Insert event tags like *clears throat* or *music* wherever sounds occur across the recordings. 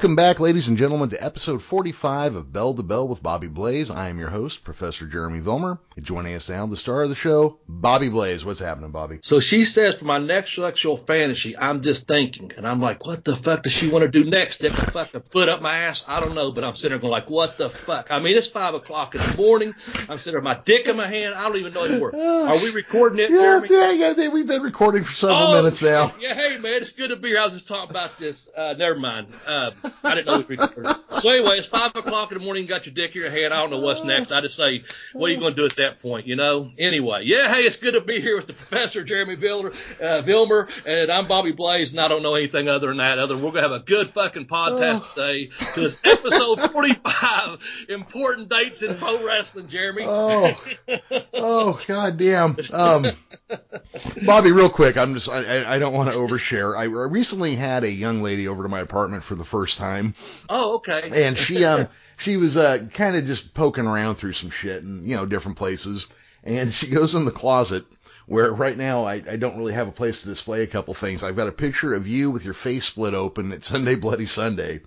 Welcome back, ladies and gentlemen, to episode 45 of Bell to Bell with Bobby Blaze. I am your host, Professor Jeremy Vilmer. Joining us now, the star of the show, Bobby Blaze. What's happening, Bobby? So she says, for my next sexual fantasy, I'm just thinking. And I'm like, what the fuck does she want to do next? Stick a fucking foot up my ass? I don't know, but I'm sitting there going like, what the fuck? I mean, it's 5 o'clock in the morning. I'm sitting there with my dick in my hand. I don't even know anymore. Are we recording it, yeah, Jeremy? Yeah, yeah, yeah, we've been recording for several Oh, minutes now. Yeah, hey man, it's good to be here. I was just talking about this. Uh, never mind. Uh, I didn't know we were. So anyway, it's five o'clock in the morning. You got your dick in your hand. I don't know what's next. I just say, what are you going to do at that point? You know. Anyway, yeah, hey, it's good to be here with the professor Jeremy Vilmer, uh, Vilmer, and I'm Bobby Blaze, and I don't know anything other than that. Other we're going to have a good fucking podcast today because episode 45, important dates in pro wrestling. Jeremy. Oh, *laughs* oh, goddamn. Um, Bobby, real quick, I'm just, I, I- I don't want to overshare. I recently had a young lady over to my apartment for the first time, oh, okay. and she, um, she was, uh, kind of just poking around through some shit and, you know, different places. And she goes in the closet where right now I, I don't really have a place to display a couple things. I've got a picture of you with your face split open at Sunday Bloody Sunday.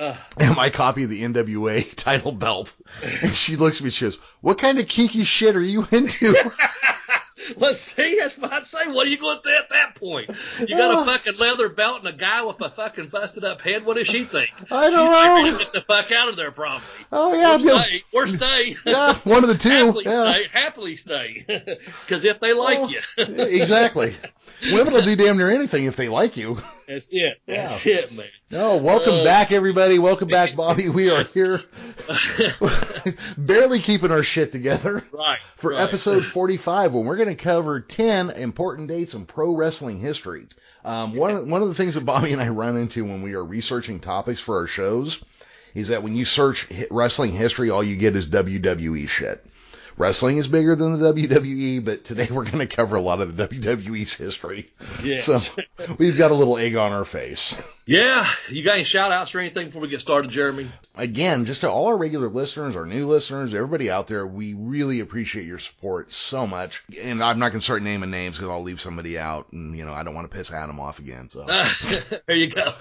Uh. And my copy of the NWA *laughs* title belt. And she looks at me, she goes, what kind of kinky shit are you into? *laughs* Let's see. That's what I'd say. What are you going to do at that point? You got a uh, fucking leather belt and a guy with a fucking busted up head. What does she think? I don't She's know. get the fuck out of there, probably. Oh yeah, Or I'm gonna- stay. Or stay. *laughs* yeah, one of the two. happily Yeah. stay. Happily stay. *laughs* Because if they like Oh, you, *laughs* exactly. Women will do damn near anything if they like you. that's it. Yeah. That's it, man. No, welcome Uh, back, everybody. Welcome back, Bobby. We are here, barely keeping our shit together right. for right. episode 45, when we're going to cover 10 important dates in pro wrestling history. Um, one one of the things that Bobby and I run into when we are researching topics for our shows is that when you search wrestling history, all you get is WWE shit. Wrestling is bigger than the WWE, but today we're going to cover a lot of the WWE's history. Yes. So we've got a little egg on our face. yeah. You got any shout outs or anything before we get started, Jeremy? Again, just to all our regular listeners, our new listeners, everybody out there, we really appreciate your support so much. And I'm not going to start naming names because I'll leave somebody out, and you know I don't want to piss Adam off again. So *laughs* there you go.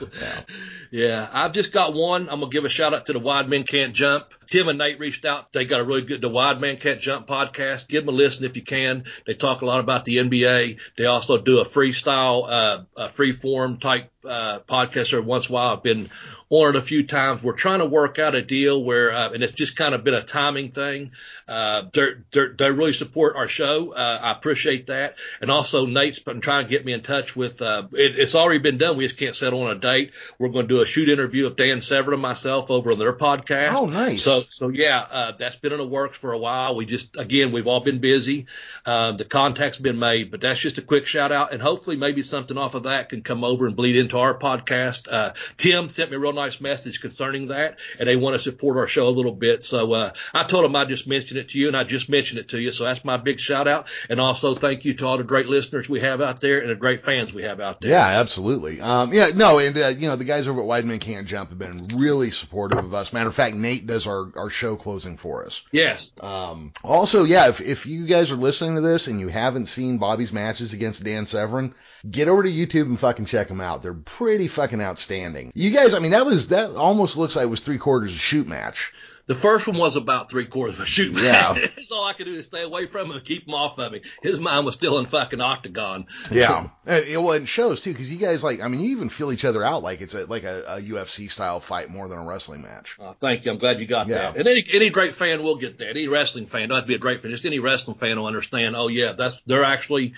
Yeah, I've just got one. I'm gonna give a shout out to the Wide Men Can't Jump. Tim and Nate reached out. They got a really good the Wide Man Can't Jump podcast. Give them a listen if you can. They talk a lot about the NBA. They also do a freestyle, uh, a free form type uh, podcast every once in a while. I've been on it a few times. We're trying to work out a deal where, uh, and it's just kind of been a timing thing. Uh, they're, they're, they really support our show. Uh, I appreciate that. And also Nate's been trying to get me in touch with, uh, it, it's already been done. We just can't settle on a date. We're going to do a shoot interview of Dan Severn and myself over on their podcast. Oh, nice. So, so yeah, uh, that's been in the works for a while. We just, again, we've all been busy. Um, the contact's been made, but that's just a quick shout out. And hopefully maybe something off of that can come over and bleed into our podcast. Uh, Tim sent me a real nice message concerning that and they want to support our show a little bit. So, uh, I told them I'd just mention it to you and I just mentioned it to you. So that's my big shout out. And also thank you to all the great listeners we have out there and the great fans we have out there. yeah, absolutely. Um, yeah, no, and uh, you know the guys over at Wide Men Can't Jump have been really supportive of us. Matter of fact, Nate does our our show closing for us. Yes. Um, also, yeah, if, if you guys are listening to this and you haven't seen Bobby's matches against Dan Severn, get over to YouTube and fucking check them out. They're pretty fucking outstanding. You guys, I mean, that was, that almost looks like it was three quarters of shoot match. The first one was about three quarters of a shoot. Yeah. *laughs* That's all I could do is stay away from him and keep him off of me. His mind was still in fucking octagon. Yeah. and, it, well, it shows too, cause you guys like, I mean, you even feel each other out like it's a, like a, a UFC style fight more than a wrestling match. Uh, thank you. I'm glad you got Yeah. that. And any any great fan will get that. Any wrestling fan, don't have to be a great fan. Just any wrestling fan will understand. Oh yeah, that's they're actually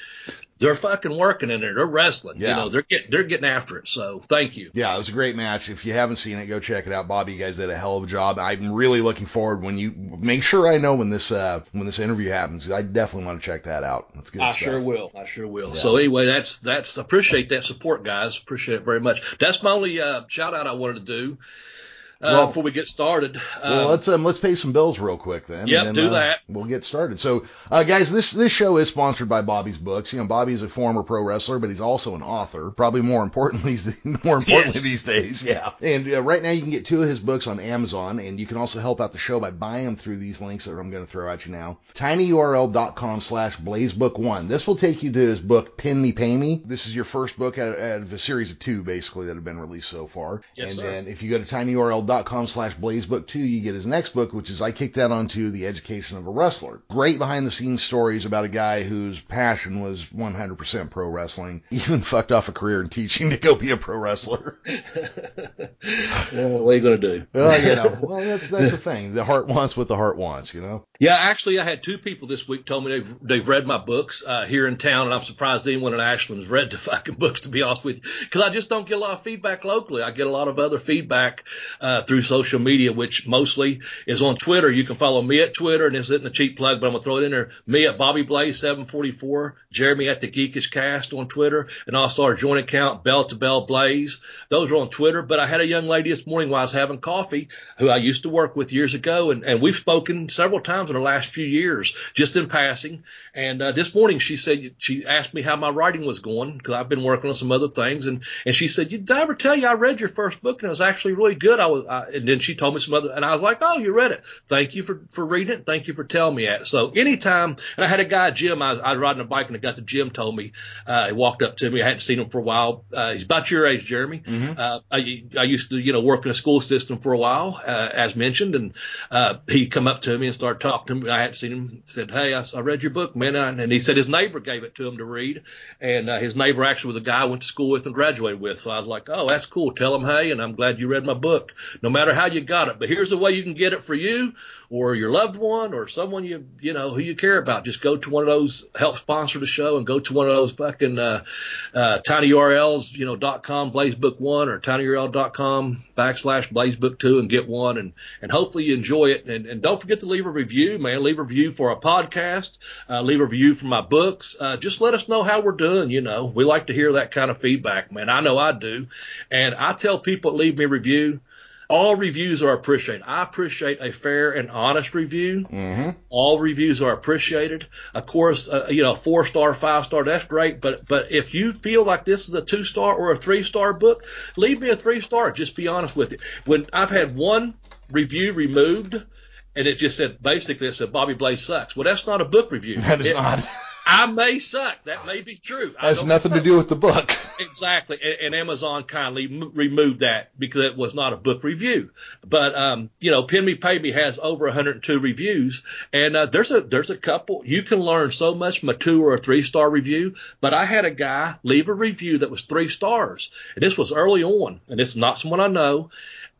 they're fucking working in there. They're wrestling. Yeah. You know, they're get they're getting after it. So thank you. Yeah, it was a great match. If you haven't seen it, go check it out. Bobby, you guys did a hell of a job. I'm really looking forward when you make sure I know when this uh when this interview happens. I definitely want to check that out. That's good I stuff. sure will. I sure will. So anyway, that's that's appreciate that support, guys. Appreciate it very much. That's my only uh, shout out I wanted to do. Uh, well, before we get started. Well, um, let's um, let's pay some bills real quick then. Yep, then, do uh, that. We'll get started. So, uh, guys, this this show is sponsored by Bobby's Books. You know, Bobby is a former pro wrestler, but he's also an author. Probably more importantly, *laughs* more importantly yes. these days. Yeah. And uh, right now, you can get two of his books on Amazon, and you can also help out the show by buying them through these links that I'm going to throw at you now. tinyurl.com/slash blazebook1. This will take you to his book Pin Me Pay Me. This is your first book out, out of a series of two, basically, that have been released so far. Yes, and sir. then if you go to tinyurl.com slash blazebook2, you get his next book, which is I Kicked Out Onto the Education of a Wrestler. Great behind the scenes stories about a guy whose passion was 100% pro wrestling. *laughs* Even fucked off a career in teaching to go be a pro wrestler. *laughs* what are you going to do? well, you know, *laughs* well, that's, that's the thing. The heart wants what the heart wants, you know? Yeah, actually, I had two people this week told me they've, they've read my books uh, here in town, and I'm surprised anyone in Ashland's read the fucking books, to be honest with you, because I just don't get a lot of feedback locally. I get a lot of other feedback uh, through social media, which mostly is on Twitter. You can follow me at Twitter, and this isn't a cheap plug, but I'm gonna throw it in there. Me at Bobby Blaze 744, Jeremy at the Geekish Cast on Twitter, and also our joint account Bell to Bell Blaze. Those are on Twitter. But I had a young lady this morning while I was having coffee who I used to work with years ago, and, and we've spoken several times in the last few years, just in passing. And uh, this morning she said she asked me how my writing was going because I've been working on some other things, and and she said, "Did I ever tell you I read your first book and it was actually really good?" I was, I, and then she told me some other, and I was like, "Oh, you read it? Thank you for for reading it. Thank you for telling me that." So anytime, and I had a guy Jim, I, I was riding a bike and I got the Jim told me, uh, he walked up to me. I hadn't seen him for a while. Uh, he's about your age, Jeremy. Mm-hmm. Uh, I, I used to, you know, work in a school system for a while, uh, as mentioned, and uh, he come up to me and started talking to me. I hadn't seen him. Said, "Hey, I, I read your book, man," and he said his neighbor gave it to him to read, and uh, his neighbor actually was a guy I went to school with and graduated with. So I was like, "Oh, that's cool. Tell him hey, and I'm glad you read my book. No matter how you got it, but here's the way you can get it for you or your loved one or someone you you know who you care about. Just go to one of those help sponsor the show and go to one of those fucking uh, uh, tinyurls, you know, dot com blazebook one or tinyurl.com backslash blazebook two and get one and and hopefully you enjoy it and, and don't forget to leave a review, man. Leave a review for a podcast, uh, leave a review for my books. Uh, just let us know how we're doing. You know, we like to hear that kind of feedback, man. I know I do, and I tell people leave me a review all reviews are appreciated. I appreciate a fair and honest review. Mm-hmm. All reviews are appreciated. Of course, uh, you know, four star, five star, that's great. But but if you feel like this is a two star or a three star book, leave me a three star. Just be honest with you. When I've had one review removed, and it just said basically it said Bobby Blaze sucks. Well, that's not a book review. That is it, not. I may suck. That may be true. Has nothing to do with the book. *laughs* Exactly. And, and Amazon kindly m- removed that because it was not a book review. But, um, you know, Pin Me Pay Me has over 102 reviews and, uh, there's a, there's a couple. You can learn so much from a two or a three star review. But I had a guy leave a review that was three stars and this was early on and it's not someone I know.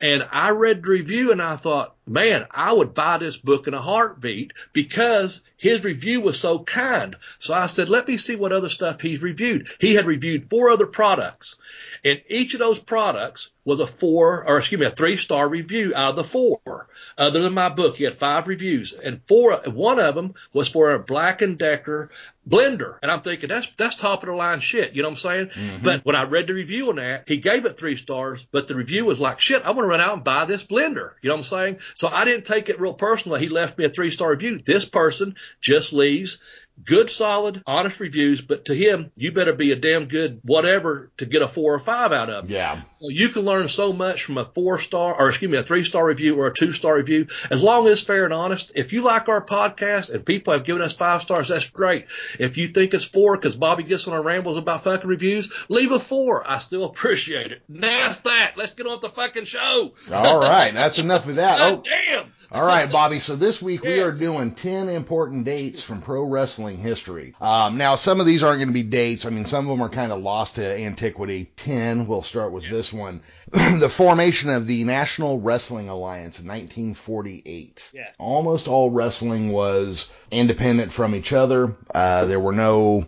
And I read the review and I thought, man, I would buy this book in a heartbeat because his review was so kind. So I said, let me see what other stuff he's reviewed. He had reviewed four other products and each of those products was a four or excuse me, a three star review out of the four. Other than my book, he had five reviews and four, one of them was for a Black and Decker blender. And I'm thinking that's, that's top of the line shit. You know what I'm saying? Mm-hmm. But when I read the review on that, he gave it three stars, but the review was like, shit, I want to run out and buy this blender. You know what I'm saying? So I didn't take it real personally. He left me a three star review. This person just leaves good, solid, honest reviews, but to him, you better be a damn good whatever to get a four or five out of. Yeah. So you can learn so much from a four star, or excuse me, a three star review or a two star review, as long as it's fair and honest. If you like our podcast and people have given us five stars, that's great. If you think it's four because Bobby gets on our rambles about fucking reviews, leave a four. I still *laughs* appreciate it. That's that. Let's get on the fucking show. All right. That's enough of that. *laughs* God Oh, damn. all right, Bobby. So this week we are doing 10 important dates from pro wrestling history. Um, now, some of these aren't going to be dates. I mean, some of them are kind of lost to antiquity. 10, we'll start with this one. *clears throat* the formation of the National Wrestling Alliance in 1948. Yes. Almost all wrestling was independent from each other. Uh, there were no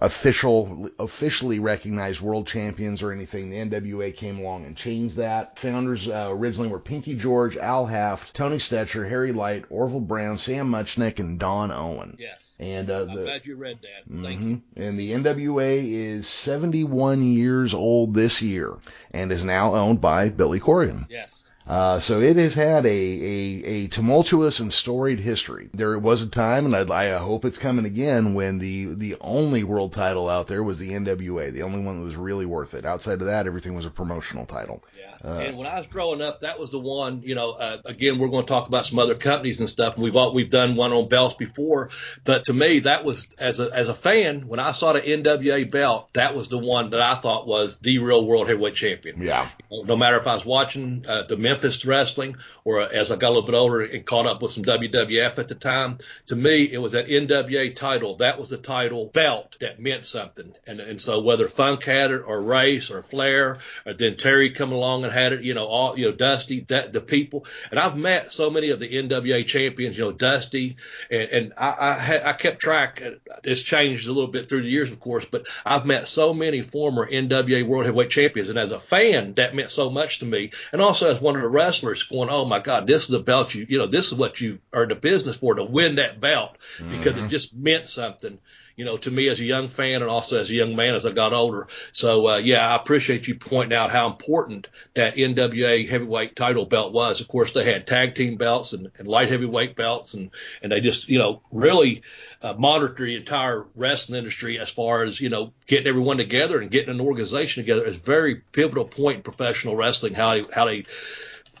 official, officially recognized world champions or anything. The NWA came along and changed that. Founders uh, originally were Pinky George, Al Haft, Tony Stecher, Harry Light, Orville Brown, Sam Muchnick, and Don Owen. Yes. And uh, I'm the glad you read that. Thank you. And the NWA is 71 years old this year and is now owned by Billy Corgan. Yes. Uh, so it has had a, a, a tumultuous and storied history. There was a time, and I'd, I hope it's coming again, when the, the only world title out there was the NWA, the only one that was really worth it. Outside of that, everything was a promotional title. Uh, and when I was growing up, that was the one, you know, uh, again, we're going to talk about some other companies and stuff. And we've all, we've done one on belts before, but to me, that was as a, as a fan, when I saw the NWA belt, that was the one that I thought was the real world heavyweight champion. Yeah. No matter if I was watching uh, the Memphis wrestling or as I got a little bit older and caught up with some WWF at the time, to me, it was that NWA title. That was the title belt that meant something. And, and so whether Funk had it or Race or Flair, or then Terry come along and had it, you know, all, you know, Dusty, that the people. And I've met so many of the NWA champions, you know, Dusty, and, and I, I, had, I kept track. It's changed a little bit through the years, of course, but I've met so many former NWA World Heavyweight Champions. And as a fan, that meant so much to me. And also as one of the wrestlers going, Oh my God, this is a belt you, you know, this is what you are in the business for to win that belt because mm-hmm. it just meant something you know, to me as a young fan and also as a young man as I got older. So, uh, yeah, I appreciate you pointing out how important that NWA heavyweight title belt was. Of course, they had tag team belts and, and light heavyweight belts and, and they just, you know, really, uh, monitor the entire wrestling industry as far as, you know, getting everyone together and getting an organization together is very pivotal point in professional wrestling, how they, how they,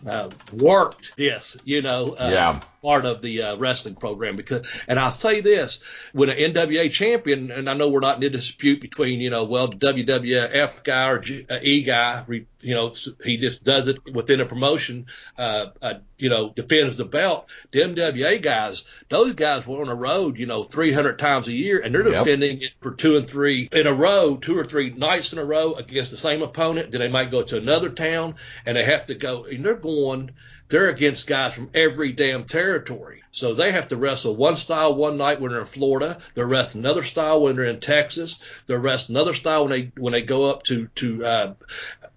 uh, worked this, you know, uh, yeah. Part of the uh, wrestling program because, and I'll say this, when an NWA champion, and I know we're not in a dispute between, you know, well, the WWF guy or G, uh, E guy, you know, he just does it within a promotion, uh, uh, you know, defends the belt. The NWA guys, those guys were on the road, you know, 300 times a year and they're yep. defending it for two and three in a row, two or three nights in a row against the same opponent. Then they might go to another town and they have to go, and they're going, they're against guys from every damn territory. So they have to wrestle one style one night when they're in Florida. They're wrestling another style when they're in Texas. They're wrestling another style when they when they go up to to uh,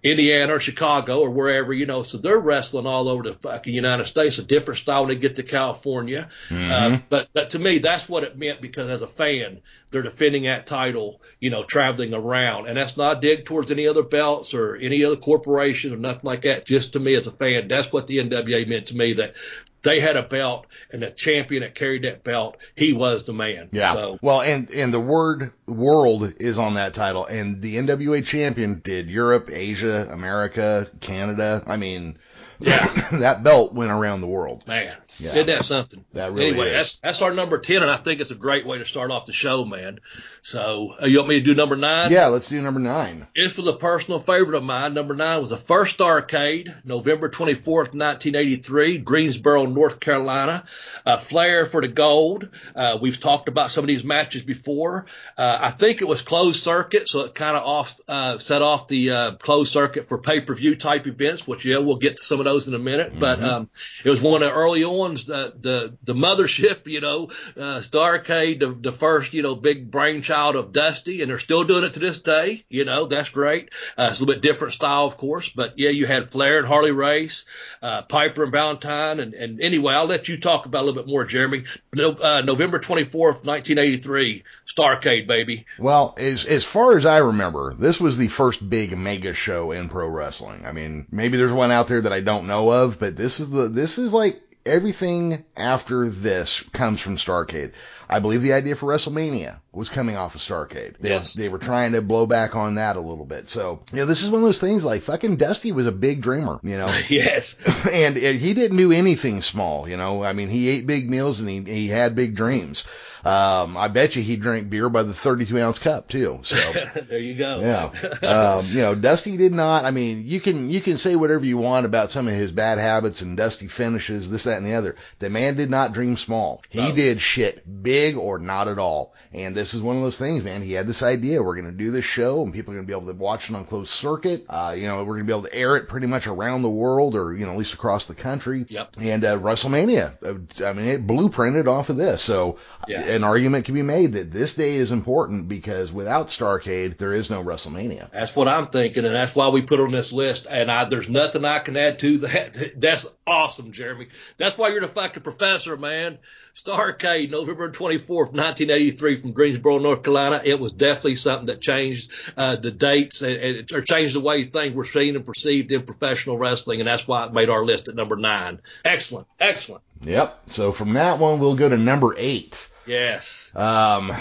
Indiana or Chicago or wherever you know. So they're wrestling all over the fucking United States. A different style when they get to California. Mm-hmm. Uh, but but to me, that's what it meant because as a fan, they're defending that title. You know, traveling around, and that's not dig towards any other belts or any other corporation or nothing like that. Just to me as a fan, that's what the NWA meant to me that they had a belt and the champion that carried that belt, he was the man. Yeah. So. Well, and, and the word world is on that title and the NWA champion did Europe, Asia, America, Canada. I mean, yeah, *laughs* that belt went around the world. Man. Yeah. Isn't that something? That really anyway, is. that's that's our number ten, and I think it's a great way to start off the show, man. So uh, you want me to do number nine? Yeah, let's do number nine. This was a personal favorite of mine. Number nine was the first Starrcade, November twenty fourth, nineteen eighty three, Greensboro, North Carolina. Uh, Flair for the gold. Uh, we've talked about some of these matches before. Uh, I think it was closed circuit, so it kind of off uh, set off the uh, closed circuit for pay per view type events, which yeah, we'll get to some of those in a minute. Mm-hmm. But um, it was one of the early ones, the the, the mothership, you know, uh, Starrcade, the, the first you know big brainchild of Dusty, and they're still doing it to this day. You know, that's great. Uh, it's a little bit different style, of course, but yeah, you had Flair and Harley Race, uh, Piper and Valentine, and, and anyway, I'll let you talk about a little bit more, Jeremy. No, uh, November 24th, 1983, Starrcade, baby. Well, as, as far as I remember, this was the first big mega show in pro wrestling. I mean, maybe there's one out there that I don't know of, but this is the, this is like everything after this comes from Starrcade. I believe the idea for WrestleMania was coming off of Starrcade. Yes. They were trying to blow back on that a little bit. So, you know, this is one of those things like fucking Dusty was a big dreamer, you know? *laughs* yes. *laughs* And, and, he didn't do anything small, you know? I mean, he ate big meals and he, he had big dreams. Um, I bet you he drank beer by the 32 ounce cup too. So *laughs* there you go. Yeah. Um, you know, Dusty did not, I mean, you can, you can say whatever you want about some of his bad habits and Dusty finishes, this, that, and the other. The man did not dream small. He no. did shit big or not at all. And this is one of those things, man. He had this idea. We're going to do this show and people are going to be able to watch it on closed circuit. Uh, you know, we're going to be able to air it pretty much around the world or, you know, at least across the country. Yep. And, uh, WrestleMania, uh, I mean, it blueprinted off of this. So yeah. An argument can be made that this day is important because without Starrcade, there is no WrestleMania. That's what I'm thinking. And that's why we put on this list. And I, there's nothing I can add to that. *laughs* That's awesome, Jeremy. That's why you're the fucking professor, man. Starrcade, November 24th, 1983 from Greensboro, North Carolina. It was definitely something that changed uh, the dates and, and, or changed the way things were seen and perceived in professional wrestling. And that's why it made our list at number nine. Excellent. Excellent. Yep. So from that one, we'll go to number eight. Yes. Um,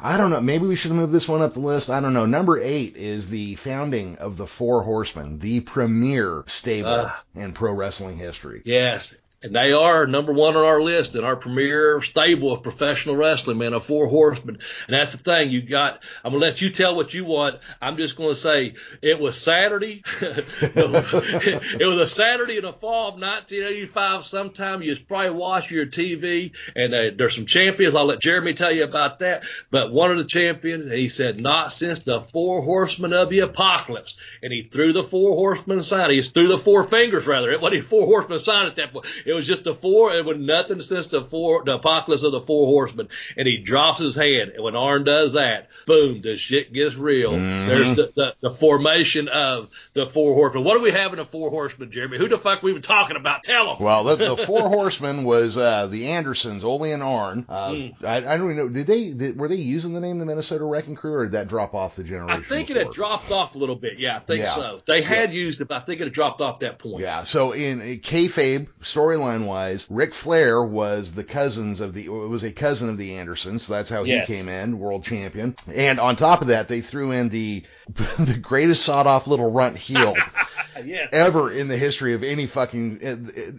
I don't know. Maybe we should move this one up the list. I don't know. Number eight is the founding of the Four Horsemen, the premier stable uh, in pro wrestling history. Yes and they are number one on our list in our premier stable of professional wrestling, man, of four horsemen. And that's the thing. You got, I'm going to let you tell what you want. I'm just going to say it was Saturday. *laughs* it was a Saturday in the fall of 1985. Sometime you probably watch your TV and uh, there's some champions. I'll let Jeremy tell you about that. But one of the champions, he said, not since the four horsemen of the apocalypse. And he threw the four horsemen sign. He threw the four fingers rather. It wasn't four horsemen sign at that point it was just the four. It was nothing since the four, the apocalypse of the four horsemen. And he drops his hand, and when Arn does that, boom, the shit gets real. Mm-hmm. There's the, the, the formation of the four horsemen. What do we have in the four horsemen, Jeremy? Who the fuck we been talking about? Tell them. Well, the, the four *laughs* horsemen was uh, the Andersons, Ole and Arn. Uh, mm. I, I, don't even know. Did they did, were they using the name the Minnesota Wrecking Crew, or did that drop off the generation? I think before? it had dropped off a little bit. Yeah, I think yeah. so. They so, had used it, but I think it had dropped off that point. Yeah. So in, in kayfabe story storyline wise, Ric Flair was the cousins of the was a cousin of the Andersons, so that's how he came in, world champion. And on top of that, they threw in the *laughs* the greatest sawed off little runt heel *laughs* yes. ever in the history of any fucking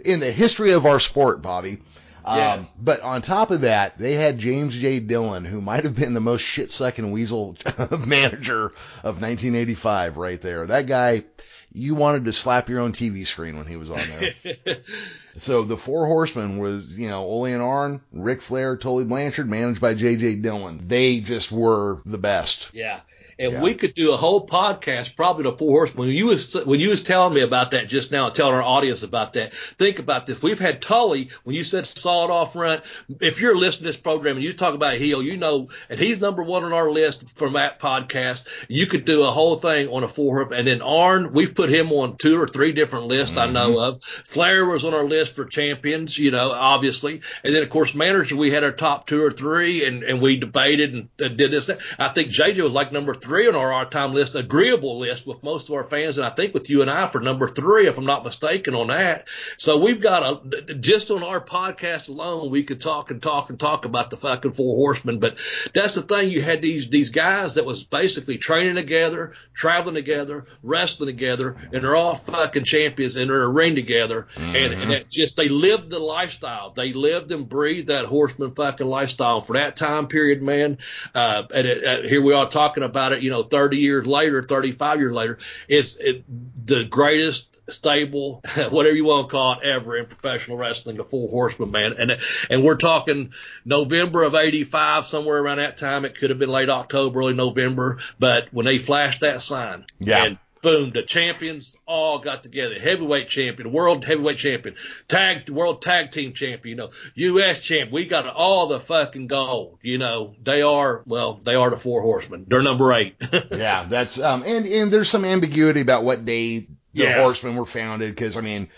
in the history of our sport, Bobby. Um, yes. Um, but on top of that, they had James J. Dillon, who might have been the most shit sucking weasel *laughs* manager of 1985 right there. That guy, you wanted to slap your own TV screen when he was on there. *laughs* so the Four Horsemen was, you know, Ole and Arn, Ric Flair, Tully Blanchard, managed by J.J. Dillon. They just were the best. Yeah. And yeah. we could do a whole podcast, probably the four horsemen. When you was when you was telling me about that just now, telling our audience about that, think about this. We've had Tully when you said sawed off front. If you're listening to this program and you talk about heel, you know, and he's number one on our list from that podcast. You could do a whole thing on a four horseman. And then Arn, we've put him on two or three different lists mm-hmm. I know mm-hmm. of. Flair was on our list for champions, you know, obviously. And then of course manager, we had our top two or three, and and we debated and uh, did this. I think JJ was like number three three on our all-time list, agreeable list with most of our fans, and I think with you and I for number three, if I'm not mistaken on that. So we've got a just on our podcast alone, we could talk and talk and talk about the fucking four horsemen. But that's the thing, you had these these guys that was basically training together, traveling together, wrestling together, and they're all fucking champions and they're in a ring together, mm-hmm. and and it's just they lived the lifestyle, they lived and breathed that horseman fucking lifestyle for that time period, man. Uh, and it, uh, here we are talking about it you know, 30 years later, 35 years later, it's it, the greatest stable, *laughs* whatever you want to call it, ever in professional wrestling, the Four Horsemen, man. And and we're talking November of '85, somewhere around that time. It could have been late October, early November, but when they flashed that sign, yeah. And boom, the champions all got together. Heavyweight champion, world heavyweight champion, tag, world tag team champion, you know, U.S. champ. We got all the fucking gold. You know, they are, well, they are the four horsemen. They're number eight. *laughs* yeah, that's, um, and, and there's some ambiguity about what day the yeah. horsemen were founded. Cause I mean,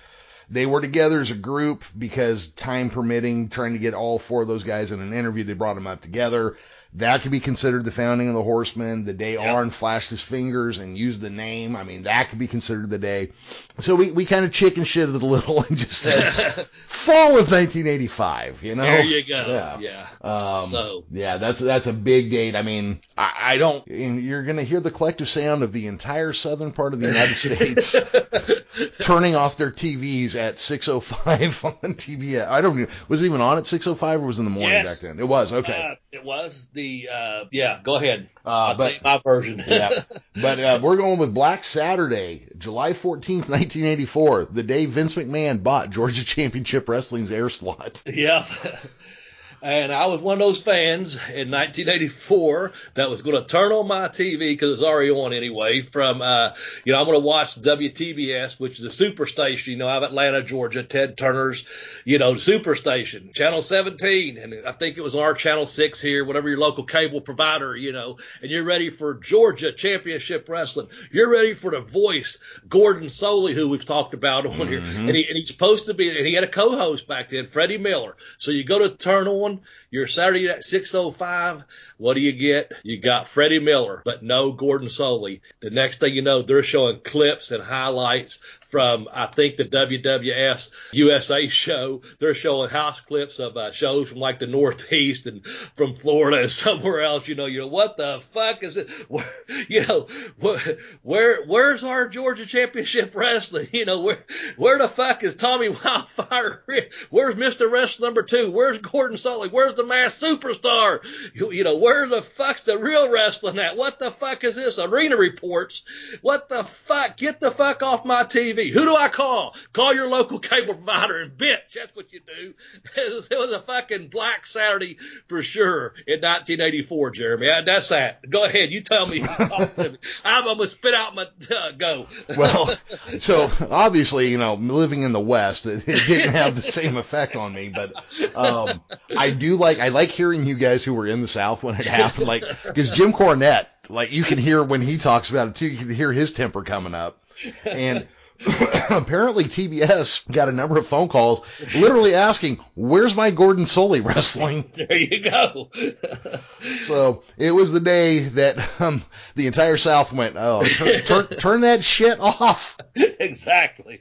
they were together as a group because time permitting, trying to get all four of those guys in an interview, they brought them up together. That could be considered the founding of the Horsemen. The day yep. Arn flashed his fingers and used the name. I mean, that could be considered the day. So we, we kind of chicken shitted a little *laughs* and just said *laughs* fall of 1985. You know, there you go. Yeah, yeah. Um, so yeah, that's that's a big date. I mean, I, I don't. you're going to hear the collective sound of the entire southern part of the United *laughs* States turning off their TVs at 6:05 on TV. I don't. Know. Was it even on at 6:05 or was it in the morning yes. back then? It was okay. Uh, it was the the uh, yeah. Go ahead. Uh, I'll but, my version. *laughs* yeah, but uh, we're going with Black Saturday, July fourteenth, nineteen eighty four, the day Vince McMahon bought Georgia *laughs* Championship Wrestling's air slot. Yeah. And I was one of those fans in 1984 that was going to turn on my TV because it was already on anyway. From, uh, you know, I'm going to watch WTBS, which is the super station, you know, out of Atlanta, Georgia, Ted Turner's, you know, Superstation, Channel 17, and I think it was our Channel 6 here, whatever your local cable provider, you know, and you're ready for Georgia Championship Wrestling. You're ready for the voice, Gordon Solie, who we've talked about on here. Mhm. And, he, and he's supposed to be, and he had a co-host back then, Freddie Miller. So you go to turn on your Saturday at 605. What do you get? You got Freddie Miller, but no Gordon Solie. The next thing you know, they're showing clips and highlights from, I think, the WWS USA show. They're showing house clips of uh, shows from like the Northeast and from Florida and *laughs* somewhere else. You know, you know, what the fuck is it? *laughs* Where, you know, where, where, where's our Georgia Championship *laughs* Wrestling? You know, where, where the fuck is Tommy Wildfire? Where's Mr. Wrestler number two? Where's Gordon Solie? Where's the masked superstar? You, you know, where the fuck's the real wrestling at? What the fuck is this? Arena reports. What the fuck? Get the fuck off my TV. Who do I call? Call your local cable provider and bitch. That's what you do. *laughs* It was, it was a fucking Black Saturday for sure in 1984, Jeremy. Uh, That's that. Go ahead. You tell me. I'm, *laughs* I'm gonna spit out my uh, go. *laughs* Well, so obviously, you know, living in the West, it, it didn't have the same effect on me, but um, I do like I like hearing you guys who were in the South when it happened, like *laughs* because Jim Cornette, like you can hear when he talks about it too, you can hear his temper coming up, and. *coughs* apparently TBS got a number of phone calls literally asking, where's my Gordon Solie wrestling? *laughs* there you go. *laughs* So it was the day that um, the entire South went, oh, turn, *laughs* turn, turn that shit off. exactly.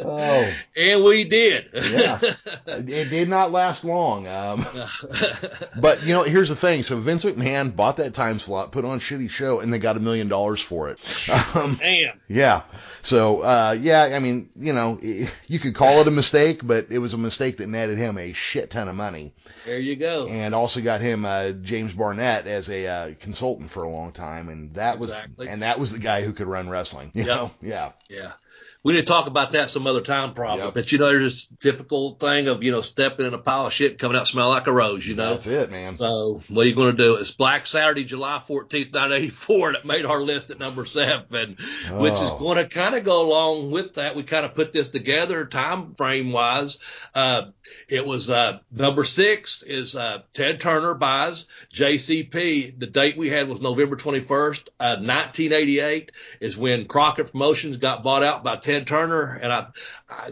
Oh, And we did. yeah. It did not last long. Um, but you know, here's the thing. So Vince McMahon bought that time slot, put on a shitty show, and they got a million dollars for it. Um, Damn. yeah. So, uh, yeah, I mean, you know, *laughs* you could call it a mistake, but it was a mistake that netted him a shit ton of money. There you go. and also got him uh, James Barnett as a uh, consultant for a long time, and that was and that was the guy who could run wrestling. *laughs* You Yep. know, yeah, Yeah. We didn't talk about that some other time probably. Yep. But you know, there's this typical thing of, you know, stepping in a pile of shit and coming out smell like a rose, you know. that's it, man. So what are you going to do? It's Black Saturday, July 14th, 1984 that made our list at number seven, which is Oh. going to kind of go along with that. We kind of put this together time frame wise. Uh, it was, uh, number six is, uh, Ted Turner buys JCP. The date we had was November 21st, uh, 1988 is when Crockett Promotions got bought out by Ted Turner. And I,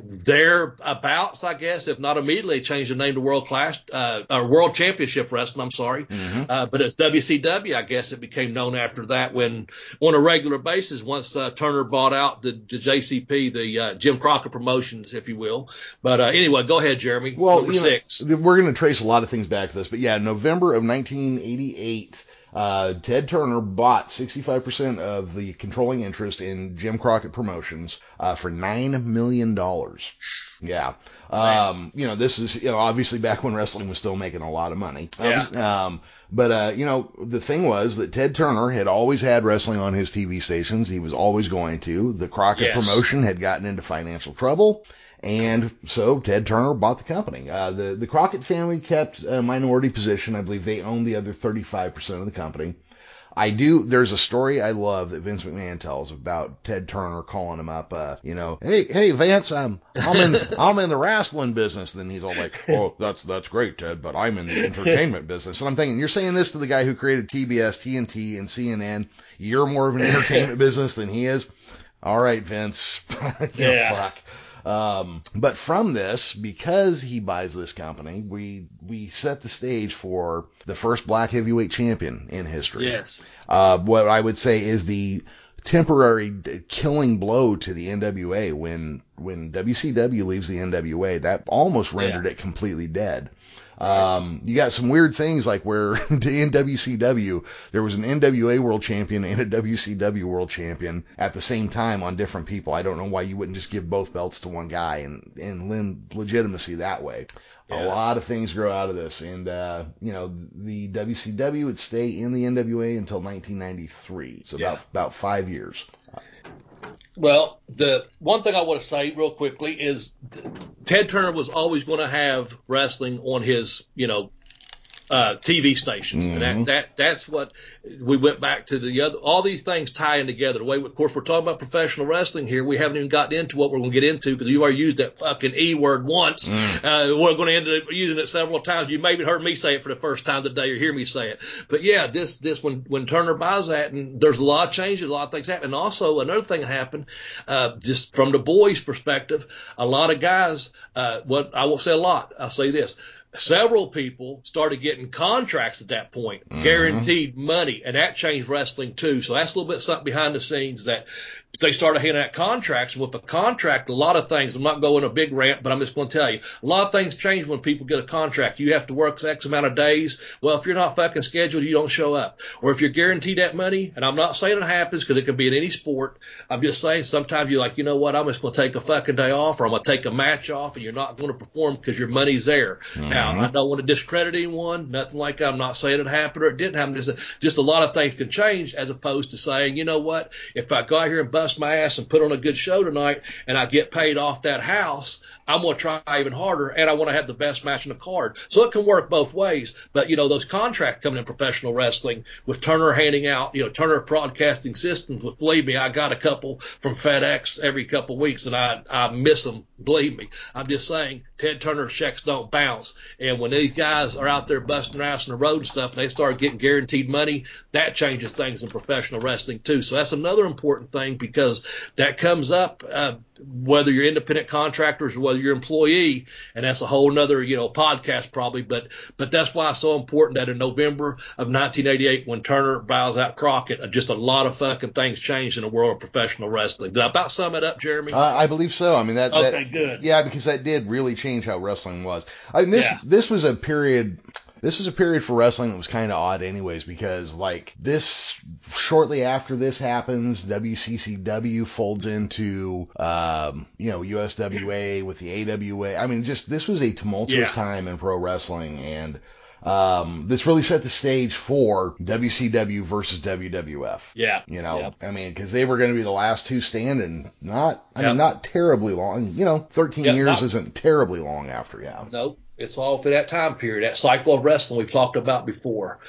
Thereabouts, I guess, if not immediately changed the name to World Class, uh, or World Championship Wrestling. I'm sorry. Mhm. Uh, but it's WCW, I guess it became known after that when on a regular basis, once uh, Turner bought out the, the JCP, the uh, Jim Crockett Promotions, if you will. But uh, anyway, go ahead, Jeremy. Well, you know, six. we're going to trace a lot of things back to this, but yeah, November of 1988. Uh, Ted Turner bought 65% of the controlling interest in Jim Crockett Promotions uh, for $9 million. Yeah. Um, you know, this is, you know, obviously back when wrestling was still making a lot of money. Yeah. Um, but, uh, you know, the thing was that Ted Turner had always had wrestling on his TV stations. He was always going to. The Crockett Yes. promotion had gotten into financial trouble. And so Ted Turner bought the company. Uh, the, the Crockett family kept a minority position. I believe they owned the other 35% of the company. I do. There's a story I love that Vince McMahon tells about Ted Turner calling him up. Uh, you know, hey, hey, Vince, I'm I'm in *laughs* I'm in the wrestling business. Then he's all like, oh, that's that's great, Ted, but I'm in the *laughs* entertainment business. And I'm thinking, you're saying this to the guy who created TBS, TNT, and CNN. You're more of an entertainment *laughs* business than he is. All right, Vince. You know, Yeah. fuck. Um, but from this, because he buys this company, we we set the stage for the first black heavyweight champion in history. Yes. Uh, what I would say is the temporary killing blow to the NWA when when WCW leaves the NWA. That almost rendered it completely dead. Um, you got some weird things like where *laughs* in WCW there was an NWA world champion and a WCW world champion at the same time on different people. I don't know why you wouldn't just give both belts to one guy and and lend legitimacy that way. A lot of things grow out of this, and uh, you know the WCW would stay in the NWA until 1993, so about about five years. Well, the one thing I want to say real quickly is Ted Turner was always going to have wrestling on his, you know, uh, TV stations. Mm-hmm. And that, mm-hmm. that, that's what we went back to the other, all these things tying together. The way, of course, we're talking about professional wrestling here. We haven't even gotten into what we're going to get into because you already used that fucking E word once. Mm. Uh, we're going to end up using it several times. You maybe heard me say it for the first time today or hear me say it. But yeah, this, this, when, when Turner buys that and there's a lot of changes, a lot of things happen. And also another thing happened, uh, just from the boys perspective, a lot of guys, uh, what I will say a lot, I'll say this several people started getting contracts at that point, mm-hmm. guaranteed money, and that changed wrestling too. So that's a little bit something behind the scenes that they started handing out contracts. With a contract, a lot of things, I'm not going a big rant, but I'm just going to tell you, a lot of things change when people get a contract. You have to work X amount of days. Well, if you're not fucking scheduled, you don't show up. Or if you're guaranteed that money, and I'm not saying it happens because it can be in any sport. I'm just saying sometimes you're like, you know what, I'm just going to take a fucking day off or I'm going to take a match off and you're not going to perform because your money's there. Mm-hmm. Now, I don't want to discredit anyone, nothing like that. I'm not saying it happened or it didn't happen. Just, just a lot of things can change as opposed to saying, you know what, if I go out here and bust my ass and put on a good show tonight and I get paid off that house, I'm going to try even harder and I want to have the best match in the card. So it can work both ways. But, you know, those contracts coming in professional wrestling with Turner handing out, you know, Turner broadcasting systems with, believe me, I got a couple from FedEx every couple weeks and I, I miss them. Believe me. I'm just saying Ted Turner's checks don't bounce. And when these guys are out there busting ass on the road and stuff and they start getting guaranteed money, that changes things in professional wrestling too. So that's another important thing because that comes up, uh, whether you're independent contractors or whether you're employee, and that's a whole nother, you know, podcast probably, but, but that's why it's so important that in November of 1988, when Turner buys out Crockett, just a lot of fucking things changed in the world of professional wrestling. Did I about sum it up, Jeremy? Uh, I believe so. I mean, that, okay, that, good. Yeah, because that did really change how wrestling was. I mean, this, yeah. this was a period, this was a period for wrestling that was kind of odd anyways because like this shortly after this happens WCCW folds into um, you know USWA with the AWA I mean just this was a tumultuous yeah. time in pro wrestling and um, this really set the stage for WCW versus WWF. Yeah. You know, yep. I mean, because they were going to be the last two standing. Not, I yep. mean, not terribly long. You know, 13 yep, years not, isn't terribly long after, yeah. Nope. It's all for that time period, that cycle of wrestling we've talked about before.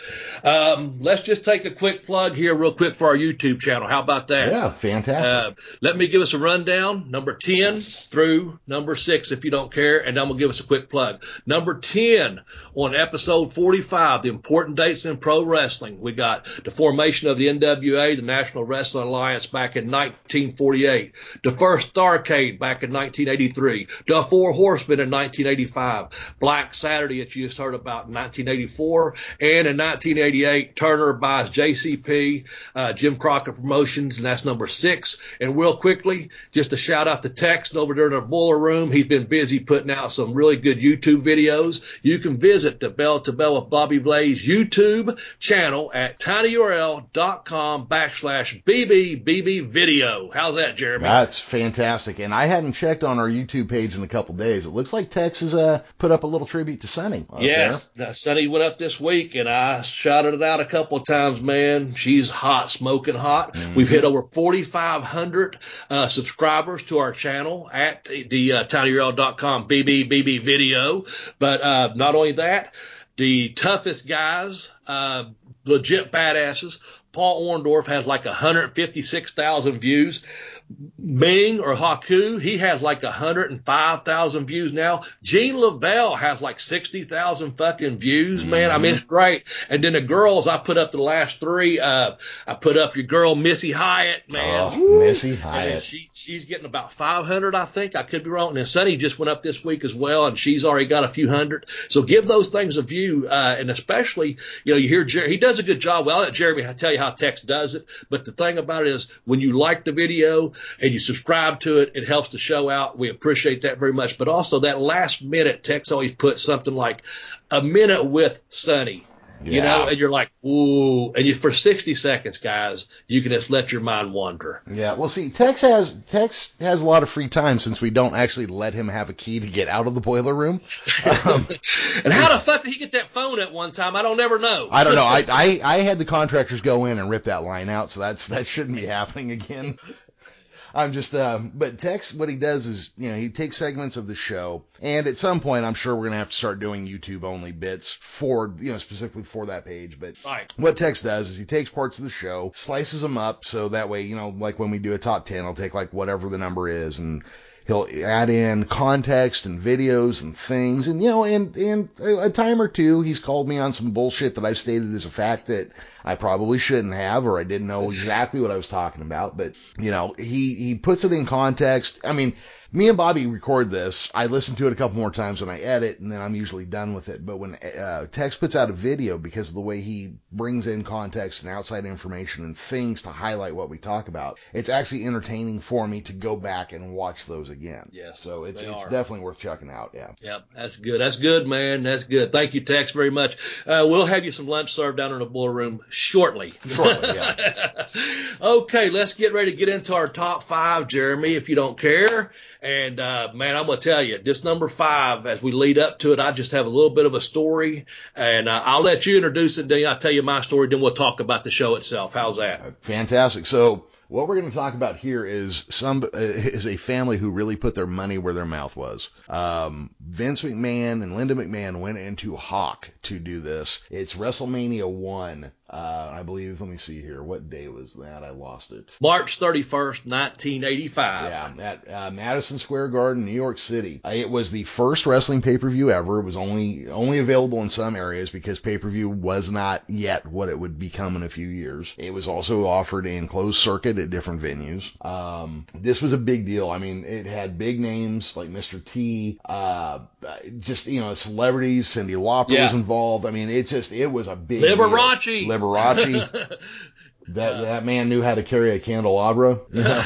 Um, let's just take a quick plug here, real quick, for our YouTube channel. How about that? Yeah, fantastic. Uh, let me give us a rundown. Number 10 through number 6, if you don't care, and I'm going to give us a quick plug. Number 10 on episode 45, the important dates in pro wrestling. We got the formation of the NWA, the National Wrestling Alliance, back in 1948, the first Starrcade back in 1983, the Four Horsemen in 1985. Black Saturday that you just heard about in 1984. And in 1988, Turner buys JCP, uh, Jim Crockett Promotions, and that's number six. And real quickly, just a shout out to Tex over there in the boiler room. He's been busy putting out some really good YouTube videos. You can visit the Bell to Bell with Bobby Blaze YouTube channel at tinyurl.com backslash BBBB video. How's that, Jeremy? That's fantastic. And I hadn't checked on our YouTube page in a couple days. It looks like Tex has uh, put up a little tribute to Sunny. Yes, Sunny went up this week, and I shouted it out a couple of times. Man, she's hot, smoking hot. Mm-hmm. We've hit over 4,500 uh, subscribers to our channel at the uh, tinyurl.com BBBB video. But uh, not only that, the toughest guys, uh, legit badasses. Paul Orndorff has like 156,000 views. Meng or Haku, he has like 105,000 views now. Gene LeBell has like 60,000 fucking views, man. Mm-hmm. I mean, it's great. And then the girls, I put up the last three. Uh, I put up your girl, Missy Hyatt, man. Oh, Missy Hyatt. she, she's getting about 500, I think. I could be wrong. And then Sunny just went up this week as well, and she's already got a few hundred. So give those things a view. Uh, and especially, you know, you hear Jerry, he does a good job. Well, I'll let Jeremy tell you how Tex does it. But the thing about it is when you like the video, and you subscribe to it, it helps the show out. We appreciate that very much. But also that last minute, Tex always puts something like a minute with Sunny. Yeah. You know, and you're like, ooh, and you for 60 seconds, guys, you can just let your mind wander. Yeah. Well, see, Tex has Tex has a lot of free time since we don't actually let him have a key to get out of the boiler room. *laughs* Um, and how the fuck did he get that phone at one time? I don't ever know. I don't know. I, I I had the contractors go in and rip that line out, so that's that shouldn't be happening again. *laughs* I'm just, um, but Tex, what he does is, you know, he takes segments of the show, and at some point, I'm sure we're gonna have to start doing YouTube only bits for, you know, specifically for that page. But Right. what Tex does is he takes parts of the show, slices them up, so that way, you know, like when we do a top ten, I'll take like whatever the number is, and he'll add in context and videos and things, and you know, and and a, time or two, he's called me on some bullshit that I've stated as a fact that I probably shouldn't have, or I didn't know exactly what I was talking about. But you know, he he puts it in context. I mean, me and Bobby record this. I listen to it a couple more times when I edit, and then I'm usually done with it. But when uh, Tex puts out a video, because of the way he brings in context and outside information and things to highlight what we talk about, it's actually entertaining for me to go back and watch those again. Yes, so it's it's are. definitely worth checking out. Yeah. Yep, that's good. That's good, man. That's good. Thank you, Tex, very much. Uh, we'll have you some lunch served down in the boiler room shortly. Shortly, yeah. *laughs* okay, let's get ready to get into our top five, Jeremy, if you don't care. And uh, man, I'm gonna tell you, this number five, as we lead up to it, I just have a little bit of a story, and uh, I'll let you introduce it. Then I'll tell you my story. Then we'll talk about the show itself. How's that? Fantastic. So what we're going to talk about here is some uh, is a family who really put their money where their mouth was. Um, Vince McMahon and Linda McMahon went into Hawk to do this. It's WrestleMania one. Uh, I believe. Let me see here. What day was that? I lost it. March 31st, 1985. Yeah, at uh, Madison Square Garden, New York City. Uh, It was the first wrestling pay-per-view ever. It was only only available in some areas because pay-per-view was not yet what it would become in a few years. It was also offered in closed circuit at different venues. Um, this was a big deal. I mean, it had big names like Mr. T, uh, just you know, celebrities. Cyndi Lauper Yeah. was involved. I mean, it just it was a big deal. Liberace. Liberace. *laughs* That that man knew how to carry a candelabra. *laughs* You know?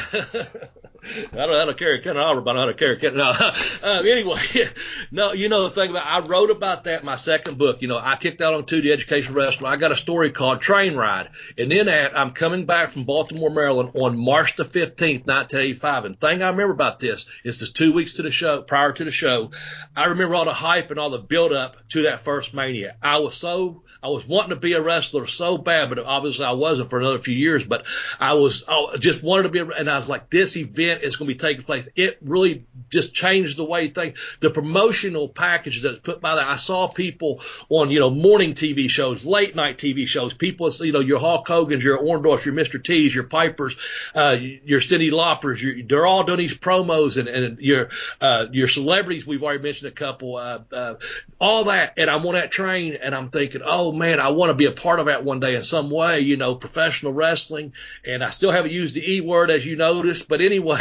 I don't know how to carry a but I know how to carry a candelabra. No. Anyway, *laughs* no, you know the thing about I wrote about that in my second book. You know, I kicked out on two the education wrestler. I got a story called Train Ride, and then at, I'm coming back from Baltimore, Maryland on March the 15th, 1985. And thing I remember about this is the two weeks to the show, prior to the show, I remember all the hype and all the build up to that first Mania. I was so I was wanting to be a wrestler so bad, but obviously I wasn't for another few years. But I was I just wanted to be, a, and I was like, this event is going to be taking place. It really just changed the way things, the promotional package that's put by that. I saw people on you know morning TV shows, late night TV shows. People, you know, your Hulk Hogan's, your Orndorffs, your Mr. T's, your Pipers, uh, your Cyndi Laupers. Your, they're all doing these promos, and and your uh, your celebrities. We've already mentioned a couple. Uh, uh, all that, and I'm on that train, and I'm thinking, oh man, I want to be a part of that one day in some way, you know, professional wrestling. And I still haven't used the E word, as you noticed, but anyway,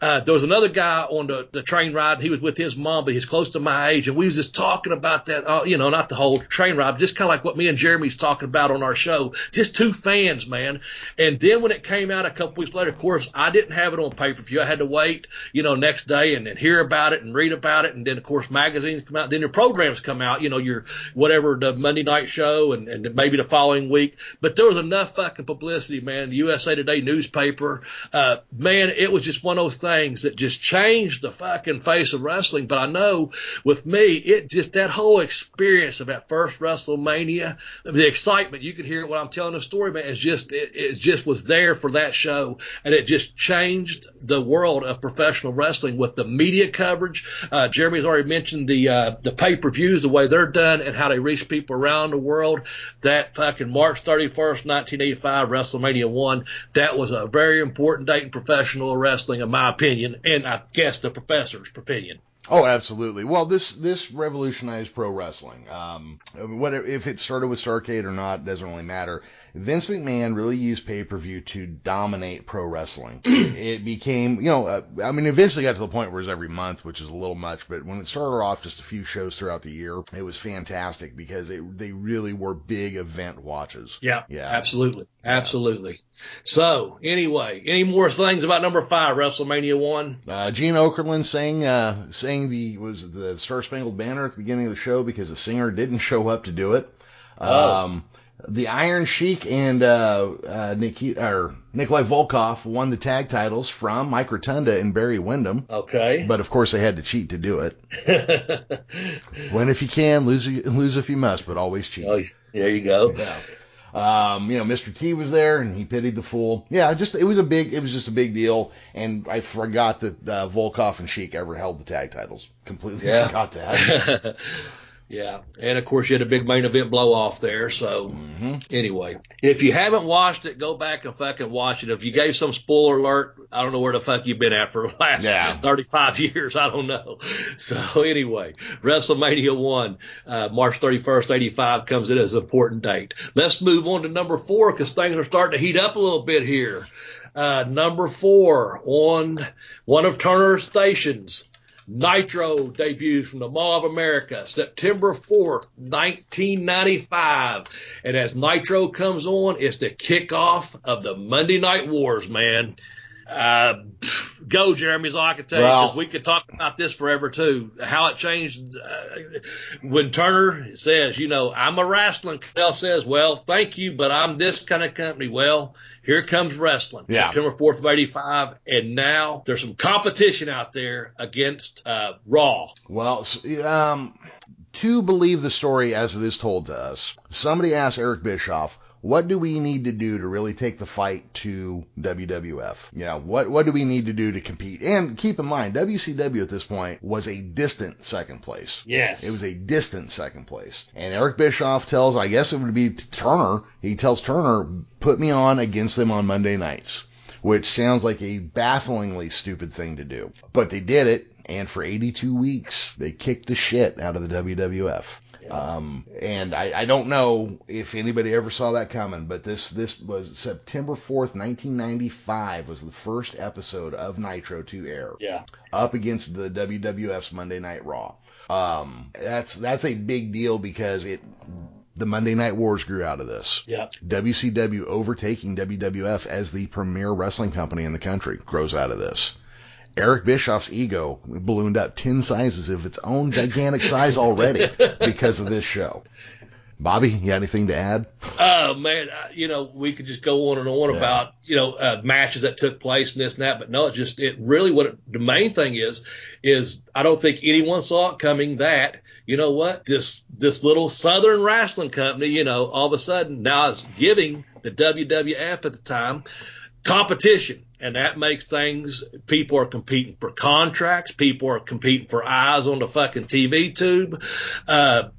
uh, there was another guy on the, the train ride. He was with his mom, but he's close to my age, and we was just talking about that, uh, you know, not the whole train ride, just kind of like what me and Jeremy's talking about on our show. Just two fans, man. And then when it came out a couple weeks later, of course, I didn't have it on pay per view. I had to wait, you know, next day and, and hear about it and read about it. And then, of course, magazines come out. Then your programs come out, you know, your whatever the Monday night show and, and maybe the following week. But there was enough fucking publicity, man. The USA Today newspaper, uh, man, it was just one of those things that just changed the fucking face of wrestling. But I know with me, it just that whole experience of that first WrestleMania, the excitement, you could hear it when I'm telling the story, man. It's just, it, it just was there for that show. And it just changed the world of professional wrestling with the media coverage. Uh, Jeremy's already mentioned the, uh, the pay per views, the way they're done and how they reach people around the world. That fucking March 31st, 1985, WrestleMania 1, that was a very important date in professional wrestling, in my opinion, and I guess the professor's opinion. Oh, absolutely. Well, this this revolutionized pro wrestling. Um, if it started with Starrcade or not doesn't really matter. Vince McMahon really used pay per view to dominate pro wrestling. *clears throat* it became, you know, uh, I mean, eventually got to the point where it was every month, which is a little much. But when it started off just a few shows throughout the year, it was fantastic because it, they really were big event watches. Yeah, Yeah. absolutely, absolutely. So anyway, any more things about number five, WrestleMania one? Uh, Gene Okerlund sang uh, sang the was the Star Spangled Banner at the beginning of the show because the singer didn't show up to do it. Oh. Um, the Iron Sheik and uh, uh, Nikita, or Nikolai Volkov won the tag titles from Mike Rotunda and Barry Windham, Okay. but of course they had to cheat to do it. *laughs* Win if you can, lose lose if you must, but always cheat. Oh, there you go. Yeah. Um, you know, Mr. T was there and he pitied the fool. Yeah, just it was a big, it was just a big deal. And I forgot that uh, Volkov and Sheik ever held the tag titles. Completely Yeah. forgot that. *laughs* Yeah, and of course you had a big main event blow off there. So hmm anyway, if you haven't watched it, go back and fucking watch it. If you gave some spoiler alert, I don't know where the fuck you've been at for the last Yeah. *laughs* 35 years. I don't know. *laughs* So anyway, WrestleMania one, uh, March 31st, 85 comes in as an important date. Let's move on to number four because things are starting to heat up a little bit here. Uh, number four on one of Turner's stations. Nitro debuts from the Mall of America, September 4th, 1995. And as Nitro comes on, it's the kickoff of the Monday Night Wars, man. Uh, go, Jeremy, is all I can tell you, Well- 'cause we could talk about this forever too. How it changed uh, when Turner says, you know, I'm a wrestling. Canell says, well, thank you, but I'm this kind of company. Well, here comes wrestling. Yeah. September 4th of 85. And now there's some competition out there against, uh, Raw. Well, um, to believe the story as it is told to us, somebody asked Eric Bischoff, what do we need to do to really take the fight to WWF? You know, what, what do we need to do to compete? And keep in mind, WCW at this point was a distant second place. Yes. It was a distant second place. And Eric Bischoff tells, I guess it would be Turner, he tells Turner, put me on against them on Monday nights, which sounds like a bafflingly stupid thing to do. But they did it, and for 82 weeks, they kicked the shit out of the WWF. Um, and I, I don't know if anybody ever saw that coming, but this, this was September 4th, 1995 was the first episode of Nitro to air yeah. up against the WWF's Monday Night Raw. Um, that's that's a big deal because it the Monday Night Wars grew out of this. Yeah. WCW overtaking WWF as the premier wrestling company in the country grows out of this. Eric Bischoff's ego ballooned up 10 sizes of its own gigantic size already *laughs* because of this show. Bobby, you got anything to add? Oh man, you know we could just go on and on Yeah. about you know uh, matches that took place and this and that, but no, it just it really what it, the main thing is is I don't think anyone saw it coming that you know what this this little Southern wrestling company, you know, all of a sudden now is giving the WWF at the time competition. And that makes things, people are competing for contracts. People are competing for eyes on the fucking TV tube. Uh,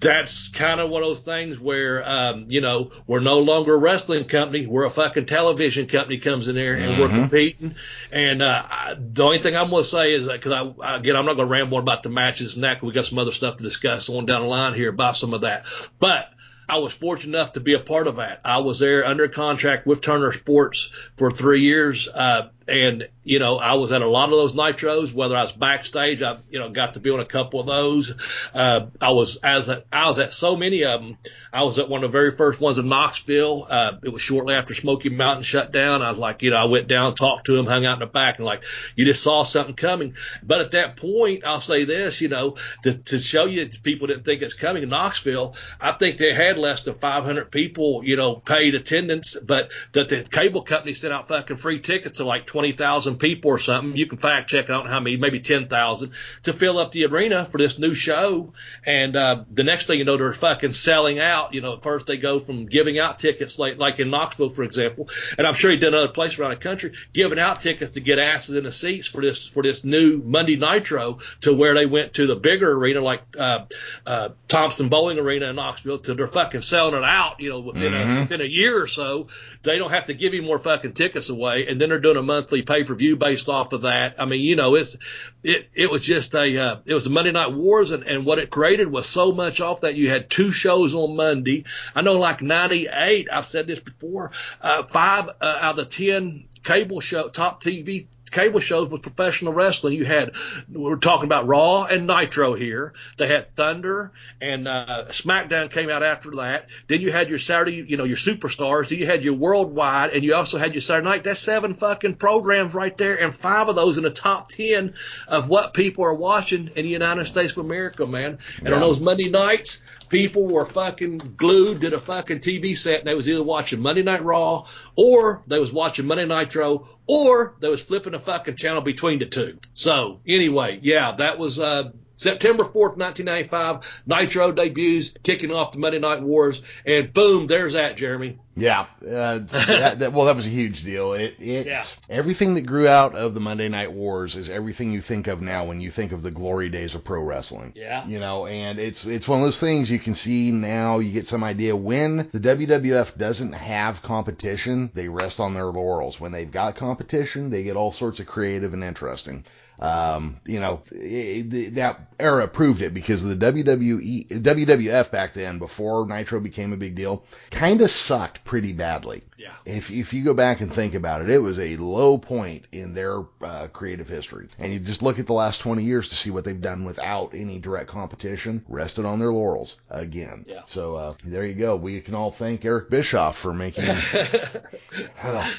that's kind of one of those things where, um, you know, we're no longer a wrestling company. We're a fucking television company comes in there and we're Mhm. competing. And, uh, I, the only thing I'm going to say is that, cause I, again, I'm not going to ramble about the matches and that, 'cause we got some other stuff to discuss on down the line here about some of that. But, I was fortunate enough to be a part of that. I was there under contract with Turner Sports for three years. Uh, and, you know, I was at a lot of those nitros, whether I was backstage, I, you know, got to be on a couple of those. Uh, I was as a, I was at so many of them. I was at one of the very first ones in Knoxville. Uh, it was shortly after Smoky Mountain shut down. I was like, you know, I went down, talked to him, hung out in the back and like, you just saw something coming. But at that point, I'll say this, you know, to, to show you people didn't think it's coming in Knoxville, I think they had less than 500 people, you know, paid attendance, but that the cable company sent out fucking free tickets to like 20,000 people or something. You can fact check. I don't know how many, maybe 10,000 to fill up the arena for this new show. And, uh, the next thing you know, they're fucking selling out. You know, at first they go from giving out tickets like, like in Knoxville, for example. And I'm sure he done other places around the country, giving out tickets to get asses in the seats for this, for this new Monday Nitro to where they went to the bigger arena like, uh, uh, Thompson-Boling Arena in Knoxville to they're fucking selling it out, you know, within Mhm. a, within a year or so. They don't have to give you more fucking tickets away. And then they're doing a monthly pay per view based off of that. I mean, you know, it's, it, it was just a, uh, it was the Monday Night Wars and, and what it created was so much off that you had two shows on Monday. I know like 98, I've said this before, uh, five uh, out of the 10 cable show, top TV cable shows with professional wrestling. You had, we're talking about Raw and Nitro here. They had Thunder and uh, SmackDown came out after that. Then you had your Saturday, you know, your superstars. Then you had your Worldwide, and you also had your Saturday Night. That's seven fucking programs right there, and five of those in the top ten of what people are watching in the United States of America, man. And Yeah. on those Monday nights, people were fucking glued to the fucking TV set, and they was either watching Monday Night Raw, or they was watching Monday Nitro, or they was flipping a fucking channel between the two. So anyway, yeah, that was uh September 4th, 1995, Nitro debuts, kicking off the Monday Night Wars, and boom, there's that, Jeremy. Yeah, uh, *laughs* that, that, well, that was a huge deal. It, it, Yeah. everything that grew out of the Monday Night Wars is everything you think of now when you think of the glory days of pro wrestling. Yeah. You know, and it's it's one of those things you can see now. You get some idea when the WWF doesn't have competition, they rest on their laurels. When they've got competition, they get all sorts of creative and interesting. Um, you know, it, it- that era proved it because the WWE, WWF back then, before Nitro became a big deal, kind of sucked pretty badly. Yeah. If if you go back and think about it, it was a low point in their uh, creative history. And you just look at the last 20 years to see what they've done without any direct competition, rested on their laurels again. Yeah. So uh, there you go. We can all thank Eric Bischoff for making. *laughs*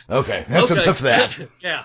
okay, that's Okay. enough of that. *laughs* yeah.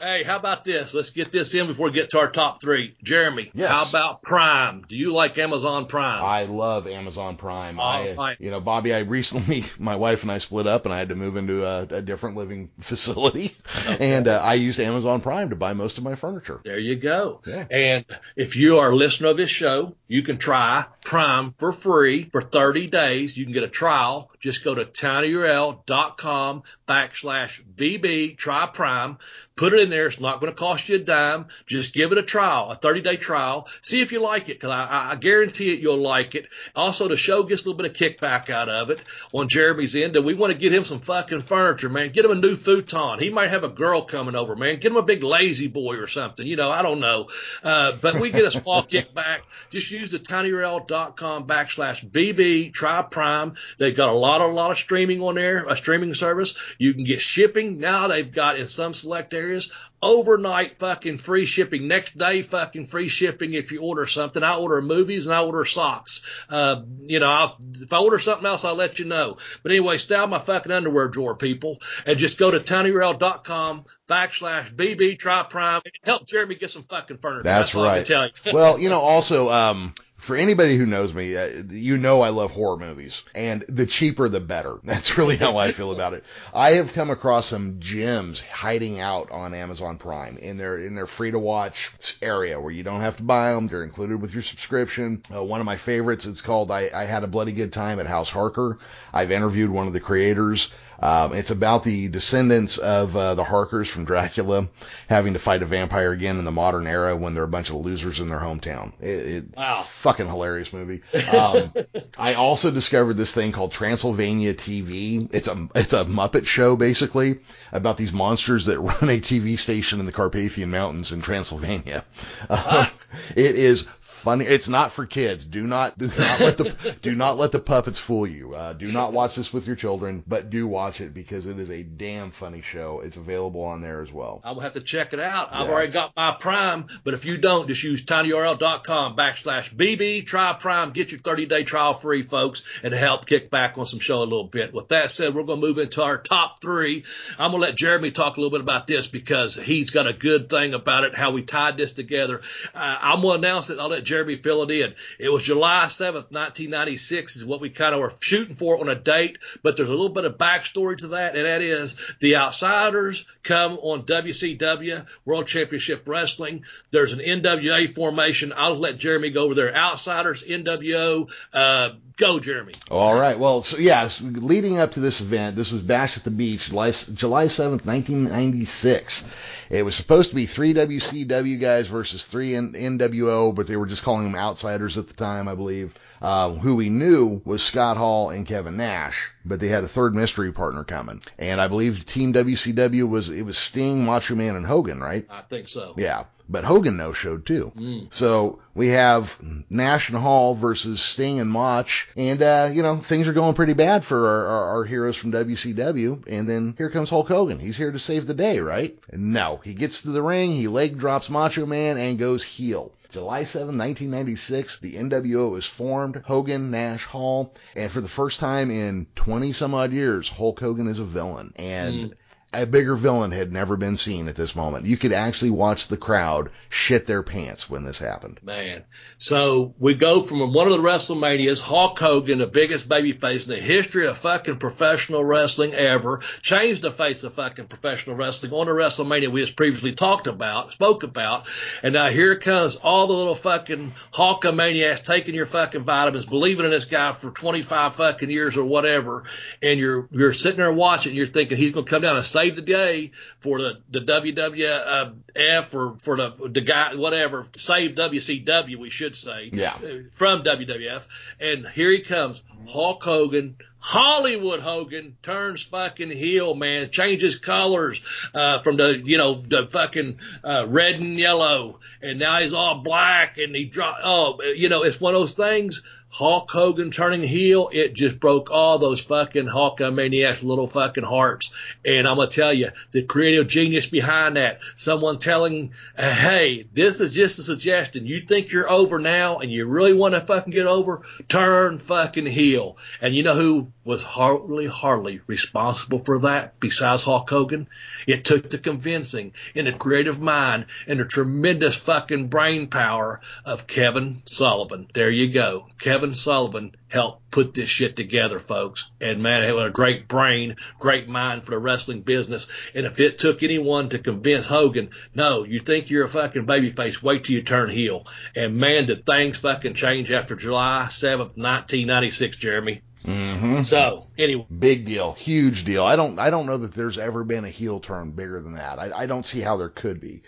Hey, how about this? Let's get this in before we get to our top three. Jeremy, Yes. how about Prime? Do you like Amazon Prime? I love Amazon Prime. I, right. you know, Bobby, I recently, *laughs* my wife and I split up and I had to move into a, a different living *laughs* facility. And uh, I used Amazon Prime to buy most of my furniture. There you go. Yeah. And if you are a listener of this show, you can try Prime for free for 30 days. You can get a trial. Just go to tinyurl.com backslash BB, try Prime. Put it in there. It's not going to cost you a dime. Just give it a trial, a 30 day trial. See if you like it, because I, I guarantee it you'll like it. Also, the show gets a little bit of kickback out of it on Jeremy's end, and we want to get him some fucking furniture, man. Get him a new futon. He might have a girl coming over, man. Get him a big lazy boy or something. You know, I don't know. Uh, but we get a small *laughs* kickback. Just use the tinyurl.com backslash BB, try Prime. They've got a lot, a lot of streaming on there, a streaming service. You can get shipping. Now they've got in some select areas overnight fucking free shipping. Next day fucking free shipping if you order something. I order movies and I order socks. Uh, you know, I'll, if I order something else, I'll let you know. But anyway, of my fucking underwear drawer, people, and just go to tinyurl.com backslash BB try prime and help Jeremy get some fucking furniture. That's, I right. can tell you. well, you know, also, um, for anybody who knows me, uh, you know I love horror movies, and the cheaper the better. *laughs* That's really how I feel about it. I have come across some gems hiding out on Amazon Prime in their in their free to watch area where you don't have to buy them; they're included with your subscription. Uh, one of my favorites, it's called I, I Had a Bloody Good Time at House Harker. I've interviewed one of the creators. Um, it's about the descendants of uh, the Harkers from Dracula having to fight a vampire again in the modern era when they're a bunch of losers in their hometown. It, it Wow. fucking hilarious movie. *laughs* Um, I also discovered this thing called Transylvania TV. It's a it's a Muppet show basically about these monsters that *laughs* run a TV station in the Carpathian Mountains in Transylvania. Um, *laughs* it is funny. It's not for kids. Do not do not let the *laughs* do not let the puppets fool you. Uh, do not watch this with your children, but do watch it because it is a damn funny show. It's available on there as well. I will have to check it out. I've Yeah. already got my Prime, but if you don't, just use tinyurl.com backslash BB, try Prime, get your 30 day trial free, folks, and help kick back on some show a little bit. With that said, we're going to move into our top three. I'm going to let Jeremy talk a little bit about this because he's got a good thing about it, how we tied this together. Uh, I'm going to announce it. I'll let Jeremy fill it in. It was July 7th, 1996 is what we kind of were shooting for on a date, but there's a little bit of backstory to that, and that is the Outsiders come on WCW, World Championship Wrestling. There's an NWA formation. I'll let Jeremy go over there. Outsiders, NWO, uh, go, Jeremy. All right. Well, so yeah, so leading up to this event, this was Bash at the Beach, July 7th, 1996. It was supposed to be three WCW guys versus three N- NWO, but they were just calling them outsiders at the time, I believe. Uh, who we knew was Scott Hall and Kevin Nash, but they had a third mystery partner coming. And I believe Team WCW was, it was Sting, Macho Man, and Hogan, right? I think so. Yeah, but Hogan no showed too. Mm. So we have Nash and Hall versus Sting and Mach, and uh, you know things are going pretty bad for our, our, our heroes from WCW. And then here comes Hulk Hogan. He's here to save the day, right? No, he gets to the ring, he leg drops Macho Man, and goes heel. July 7, 1996, the NWO is formed, Hogan, Nash, Hall, and for the first time in 20 some odd years, Hulk Hogan is a villain. And a bigger villain had never been seen at this moment. You could actually watch the crowd shit their pants when this happened. Man. So we go from one of the WrestleManias, Hulk Hogan, the biggest babyface in the history of fucking professional wrestling ever, changed the face of fucking professional wrestling on the WrestleMania we just previously talked about, spoke about. And now here comes all the little fucking Hulkamaniacs taking your fucking vitamins, believing in this guy for 25 fucking years or whatever. And you're, you're sitting there watching, you're thinking he's going to come down and save the day for the, the WWF or for the, the guy, whatever, save WCW, we should say. Yeah. From WWF. And here he comes, Hulk Hogan, Hollywood Hogan turns fucking heel, man. Changes colors uh, from the you know the fucking uh, red and yellow, and now he's all black, and he draw. Oh, you know, it's one of those things. Hulk Hogan turning heel, it just broke all those fucking Hulkamaniacs little fucking hearts. And I'm gonna tell you, the creative genius behind that, someone telling, hey, this is just a suggestion. You think you're over now, and you really want to fucking get over? Turn fucking heel. And you know who was hardly, hardly responsible for that besides Hulk Hogan? It took the convincing and the creative mind and the tremendous fucking brain power of Kevin Sullivan. There you go. Kevin Sullivan helped put this shit together, folks. And man, he had a great brain, great mind for the wrestling business. And if it took anyone to convince Hogan, no, you think you're a fucking babyface, wait till you turn heel. And man, did things fucking change after July 7th, 1996, Jeremy. Mm-hmm. So anyway, big deal, huge deal. I don't, I don't know that there's ever been a heel turn bigger than that. I, I don't see how there could be.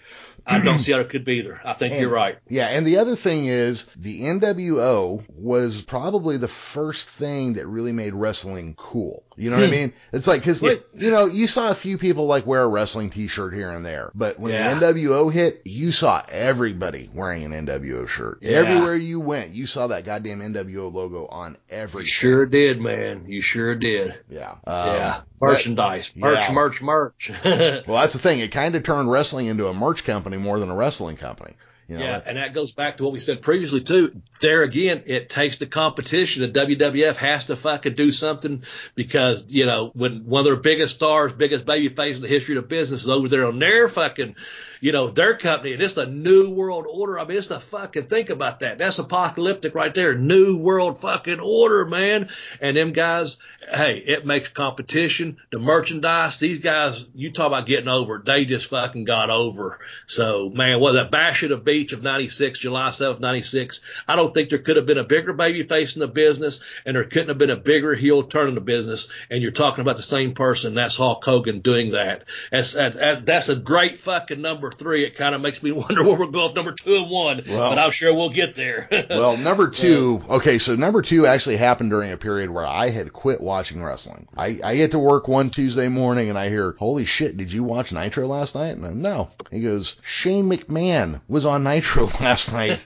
I don't see how it could be either. I think And- you're right. Yeah, and the other thing is the NWO was probably the first thing that really made wrestling cool. You know what I Hmm. mean? It's like because like you know you saw a few people like wear a wrestling T-shirt here and there, but when Yeah. the NWO hit, you saw everybody wearing an NWO shirt. Yeah. Everywhere you went, you saw that goddamn NWO logo on You every. sure did, man. You sure did. Yeah. yeah. Um, Merchandise. Merch, yeah. merch, merch. *laughs* Well, that's the thing. It kind of turned wrestling into a merch company more than a wrestling company. You know, yeah, and that goes back to what we said previously too. There again, it takes the competition. The WWF has to fucking do something because you know when one of their biggest stars, biggest baby face in the history of the business is over there on their fucking, you know, their company, and it's a new world order. I mean, it's a fucking think about that. That's apocalyptic right there. New world fucking order, man. And them guys, hey, it makes competition. The merchandise, these guys, you talk about getting over, they just fucking got over. So man, what that bash at the beach of 96, July 7th, 96. I don't think there could have been a bigger baby face in the business and there couldn't have been a bigger heel turn in the business. And you're talking about the same person. That's Hulk Hogan doing that. That's, that, that's a great fucking number three. It kind of makes me *laughs* wonder where we're going with number two and one, Well- but I'm sure we'll get there. *laughs* Well, number two, okay, so number two actually happened during a period where I had quit watching wrestling. I, I get to work one Tuesday morning and I hear, holy shit, did you watch Nitro last night? And I'm, no. He goes, Shane McMahon was on Nitro *laughs* last night.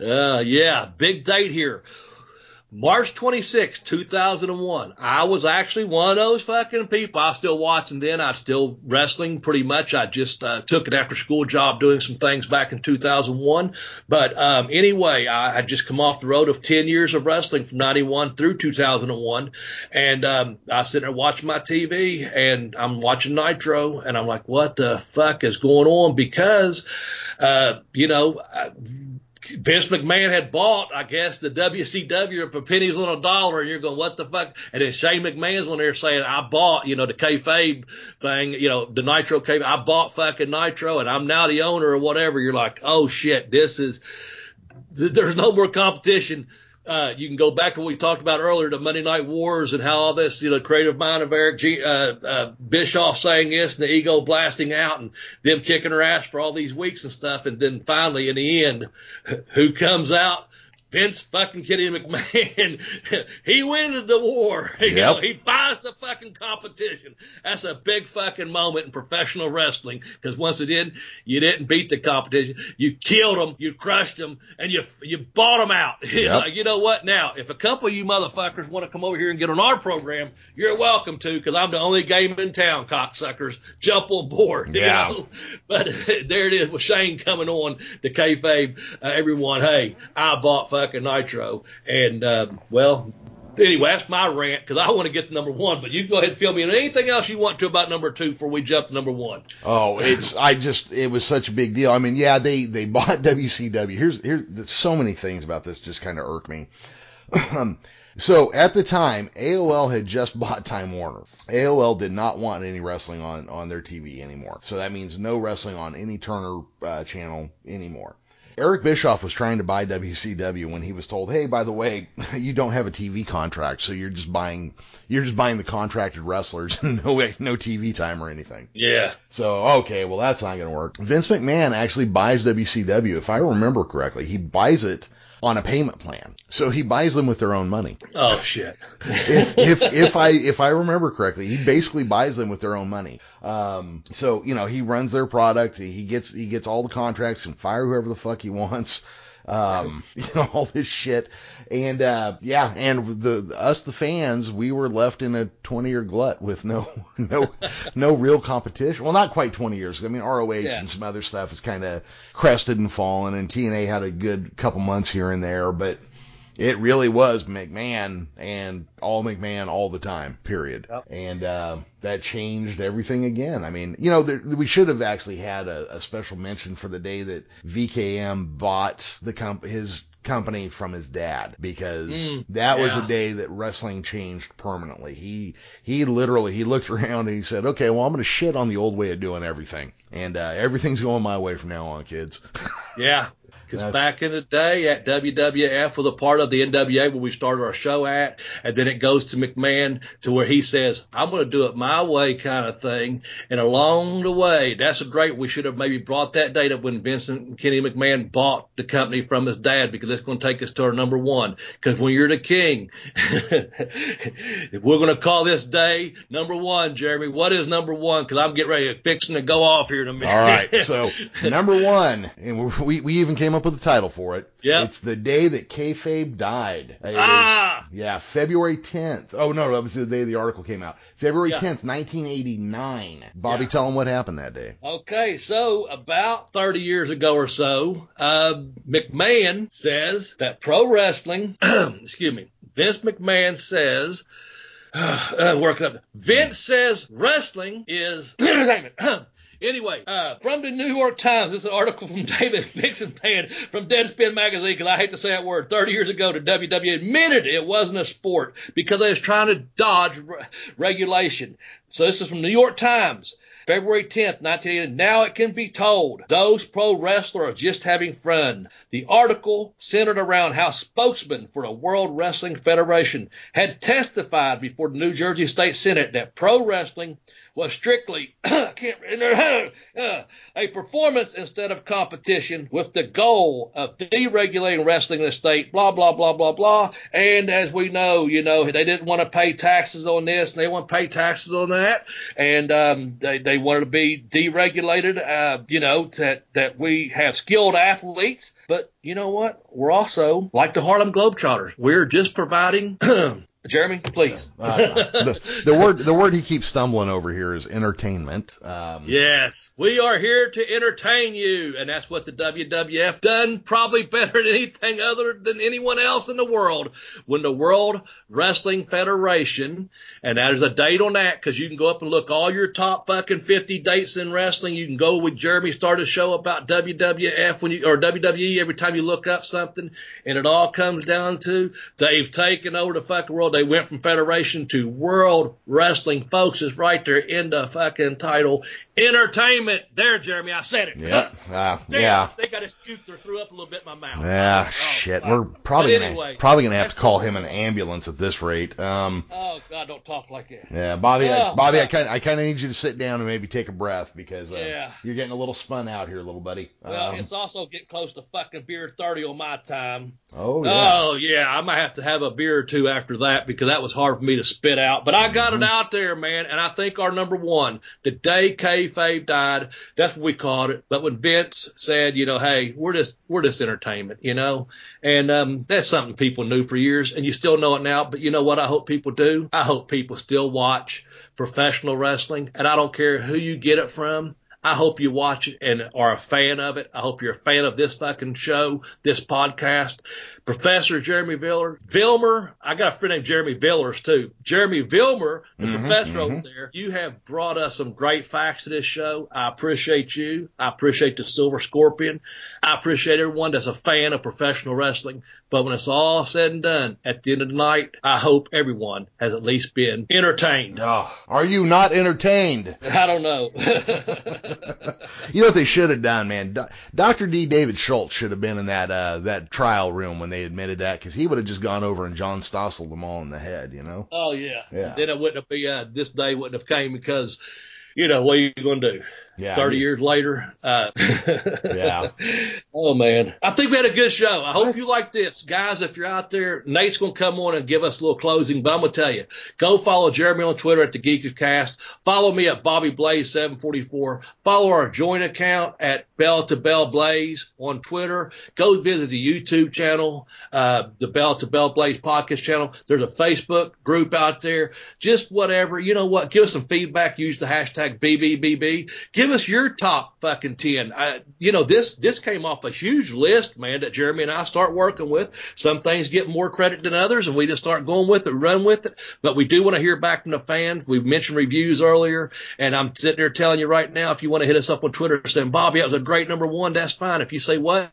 Uh, yeah, big date here. March 26, 2001. I was actually one of those fucking people. I was still watching then. I was still wrestling pretty much. I just uh, took an after school job doing some things back in 2001. But um, anyway, I had just come off the road of 10 years of wrestling from 91 through 2001. And um, I sitting there watching my TV and I'm watching Nitro and I'm like, what the fuck is going on? Because, uh, you know, I, Vince McMahon had bought, I guess, the WCW for pennies on a dollar, and you're going, what the fuck? And then Shane McMahon's when they're saying, I bought, you know, the kayfabe thing, you know, the Nitro kayfabe, I bought fucking Nitro, and I'm now the owner or whatever. You're like, oh shit, this is, th- there's no more competition. Uh, you can go back to what we talked about earlier, the Monday Night Wars and how all this, you know, creative mind of Eric G, uh, uh, Bischoff saying this and the ego blasting out and them kicking her ass for all these weeks and stuff. And then finally in the end, who comes out? Vince fucking Kitty McMahon. *laughs* he wins the war. *laughs* You know, Yep. he buys the fucking competition. That's a big fucking moment in professional wrestling because once again, you didn't beat the competition. You killed them, you crushed them, and you you bought them out. *laughs* You know, Yep. like, you know what? Now, if a couple of you motherfuckers want to come over here and get on our program, you're welcome to because I'm the only game in town, cocksuckers. Jump on board. you Yeah. know? But there it is with Shane coming on the kayfabe. Uh, everyone, hey, I bought fucking Nitro, and uh, well, anyway, that's my rant because I want to get to number one. But you go ahead and fill me in anything else you want to about number two before we jump to number one. Oh, it's I just it was such a big deal. I mean, yeah, they they bought *laughs* WCW. Here's here's so many things about this just kind of irk me. Um, so at the time, AOL had just bought Time Warner. AOL did not want any wrestling on on their TV anymore. So that means no wrestling on any Turner uh, channel anymore. Eric Bischoff was trying to buy WCW when he was told, "Hey, by the way, *laughs* you don't have a TV contract, so you're just buying you're just buying the contracted wrestlers, *laughs* no no TV time or anything." Yeah. So okay, well that's not going to work. Vince McMahon actually buys WCW, if I remember correctly. He buys it on a payment plan. So he buys them with their own money. Oh shit. if, if if I if I remember correctly, he basically buys them with their own money. Um, so you know he runs their product. He gets he gets all the contracts and fire whoever the fuck he wants. Um, *laughs* you know all this shit, and uh, yeah, and the us the fans, we were left in a 20 year glut with no *laughs* no no real competition. Well, not quite 20 years. I mean ROH Yeah. and some other stuff is kind of crested and fallen, and TNA had a good couple months here and there, but it really was McMahon and all McMahon all the time, period. Yep. And uh, that changed everything again. I mean, you know, there, we should have actually had a, a special mention for the day that VKM bought the comp- his company from his dad because Mm, that was yeah. the day that wrestling changed permanently. He he literally he looked around and he said, "Okay, well I'm going to shit on the old way of doing everything, and uh, everything's going my way from now on, kids." *laughs* Yeah. Because back in the day at WWF was a part of the NWA where we started our show at, and then it goes to McMahon to where he says, I'm going to do it my way kind of thing. And along the way, that's a great, we should have maybe brought that date up when Vincent Kennedy McMahon bought the company from his dad because that's going to take us to our number one. Because when you're the king, *laughs* we're going to call this day number one, Jeremy, what is number one? Because I'm getting ready to fixing to go off here in a minute. All right. *laughs* So number one, and we we even came up with a title for it. Yeah. It's the day that kayfabe died. It Ah! yeah, February 10th. Oh no, that was the day the article came out. February Yeah. 10th, 1989. Bobby, Yeah. tell them what happened that day. Okay, so about 30 years ago or so, uh, McMahon says that pro wrestling, *clears throat* excuse me, Vince McMahon says, *sighs* uh, working up, Vince says wrestling is. *clears throat* *clears throat* Anyway, uh, from the New York Times, this is an article from *laughs* David Bixenspan from Deadspin Magazine, because I hate to say that word. 30 years ago, the WWE admitted it wasn't a sport because they was trying to dodge re- regulation. So this is from New York Times. February 10th, 1980. Now it can be told those pro wrestlers are just having fun. The article centered around how spokesman for the World Wrestling Federation had testified before the New Jersey State Senate that pro wrestling was strictly *clears throat* uh, a performance instead of competition with the goal of deregulating wrestling in the state, blah, blah, blah, blah, blah. And as we know, you know, they didn't want to pay taxes on this and they want to pay taxes on that. And, um, they, they wanted to be deregulated, uh, you know, that, that we have skilled athletes. But you know what? We're also like the Harlem Globetrotters. We're just providing, *clears throat* Jeremy, please. Uh, the, the word the word he keeps stumbling over here is entertainment. Um, Yes, we are here to entertain you, and that's what the WWF done probably better than anything other than anyone else in the world. When the World Wrestling Federation, and there's a date on that because you can go up and look all your top fucking 50 dates in wrestling. You can go with Jeremy start a show about WWF when you or WWE every time you look up something, and it all comes down to they've taken over the fucking world. They went from federation to World Wrestling, folks. Is right there in the fucking title. Entertainment. There, Jeremy. I said it. Yeah. Uh, Damn, yeah. I think I just scooped or threw up a little bit in my mouth. Yeah, Oh, shit. We're probably But gonna anyway, probably gonna have to call him an ambulance at this rate. Um, Oh God, don't talk like that. yeah, Bobby, I, Oh, Bobby, I fuck. kind I kind of need you to sit down and maybe take a breath because uh, Yeah. you're getting a little spun out here, little buddy. Well, Um, it's also getting close to fucking beer thirty on my time. oh yeah. Oh yeah, I might have to have a beer or two after that because that was hard for me to spit out. But I got Mm-hmm. it out there, man. And I think our number one, the day kayfabe died, that's what we called it. But when Vince said, you know, hey, we're just we're just entertainment, you know, and um, that's something people knew for years, and you still know it now. But you know what? I hope people do. I hope people still watch professional wrestling, and I don't care who you get it from. I hope you watch it and are a fan of it. I hope you're a fan of this fucking show, this podcast, Professor Jeremy Viller, Vilmer. I got a friend named Jeremy Villers too. Jeremy Vilmer, the mm-hmm, professor mm-hmm. over there. You have brought us some great facts to this show. I appreciate you. I appreciate the Silver Scorpion. I appreciate everyone that's a fan of professional wrestling. But when it's all said and done, at the end of the night, I hope everyone has at least been entertained. Oh, are you not entertained? *laughs* I don't know. *laughs* you know what they should have done, man? Dr. D. David Schultz should have been in that uh, that trial room when they admitted that, because he would have just gone over and John Stossel them all in the head, you know? Oh yeah. Yeah. Then it wouldn't have been uh, this day wouldn't have came because you know, what are you going to do? Yeah. 30 I mean, years later. Uh, *laughs* yeah. *laughs* Oh, man. I think we had a good show. I hope you like this. Guys, if you're out there, Nate's going to come on and give us a little closing, but I'm going to tell you, go follow Jeremy on Twitter at the Geekish Cast. Follow me at Bobby Blaze 744. Follow our joint account at Bell to Bell Blaze on Twitter. Go visit the YouTube channel, uh, the Bell to Bell Blaze podcast channel. There's a Facebook group out there. Just whatever. You know what? Give us some feedback. Use the hashtag BBBB. Give us your top fucking 10. Uh, you know, this, this came off a huge list, man, that Jeremy and I start working with. Some things get more credit than others and we just start going with it, run with it. But we do want to hear back from the fans. We've mentioned reviews earlier and I'm sitting there telling you right now, if you want to hit us up on Twitter saying, Bobby, that was a great number one, that's fine. If you say what,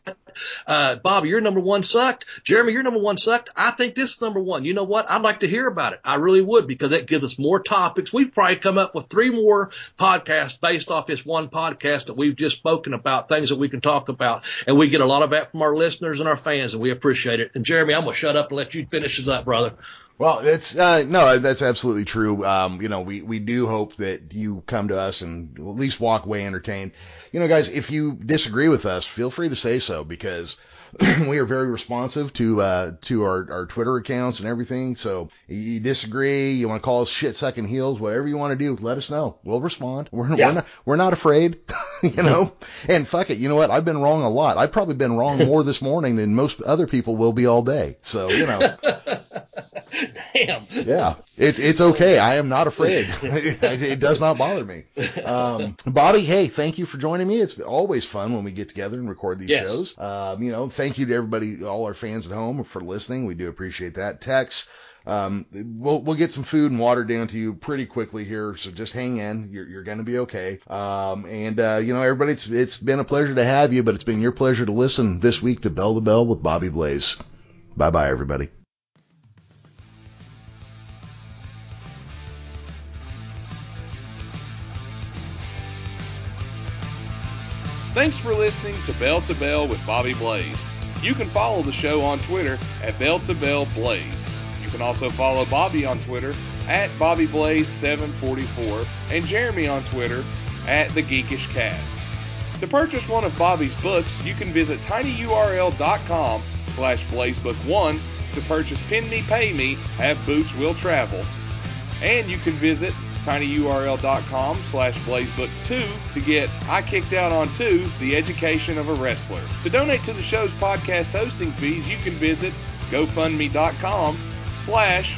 uh, Bobby, your number one sucked. Jeremy, your number one sucked. I think this is number one. You know what? I'd like to hear about it. I really would because that gives us more topics. We've probably come up with three more podcasts based off this one podcast that we've just spoken about, things that we can talk about. And we get a lot of that from our listeners and our fans and we appreciate it. And Jeremy, I'm going to shut up and let you finish this up, brother. Well, it's uh, no, that's absolutely true. Um, you know, we we do hope that you come to us and at least walk away entertained you know, guys, if you disagree with us, feel free to say so because *clears throat* we are very responsive to uh, to our, our Twitter accounts and everything. So you disagree, you want to call us shit sucking heels, whatever you want to do, let us know. We'll respond. *laughs* We're yeah. we're not we're not afraid, *laughs* you know. and fuck it, you know what? I've been wrong a lot. I've probably been wrong more this morning than most other people will be all day. So you know. *laughs* Damn. Yeah, it's it's okay. I am not afraid. it does not bother me. Um, Bobby, hey, thank you for joining me. It's always fun when we get together and record these yes. shows. Um, you know, thank you to everybody, all our fans at home for listening. We do appreciate that. Tex. Um, we'll, we'll get some food and water down to you pretty quickly here. So just hang in. You're, you're going to be okay. Um, and, uh, you know, everybody, it's, it's been a pleasure to have you, but it's been your pleasure to listen this week to Bell to Bell with Bobby Blaze. Bye bye, everybody. Thanks for listening to Bell to Bell with Bobby Blaze. You can follow the show on Twitter at Bell to Bell Blaze. You can also follow Bobby on Twitter at Bobby Blaze744 and Jeremy on Twitter at The Geekish Cast. To purchase one of Bobby's books, you can visit tinyurl.com slash blazebook1 to purchase Pin Me Pay Me, Have Boots Will Travel. And you can visit tinyurl.com slash blazebook2 to get I Kicked Out on 2, The Education of a Wrestler. To donate to the show's podcast hosting fees, you can visit gofundme.com slash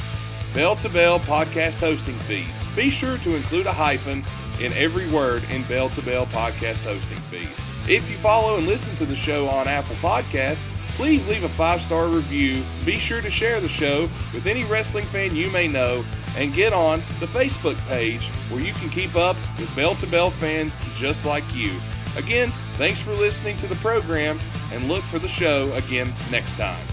bell to bell podcast hosting fees. Be sure to include a hyphen in every word in bell to bell podcast hosting fees. If you follow and listen to the show on Apple Podcasts, please leave a five star review. Be sure to share the show with any wrestling fan you may know and get on the Facebook page where you can keep up with bell to bell fans just like you. Again, thanks for listening to the program and look for the show again next time.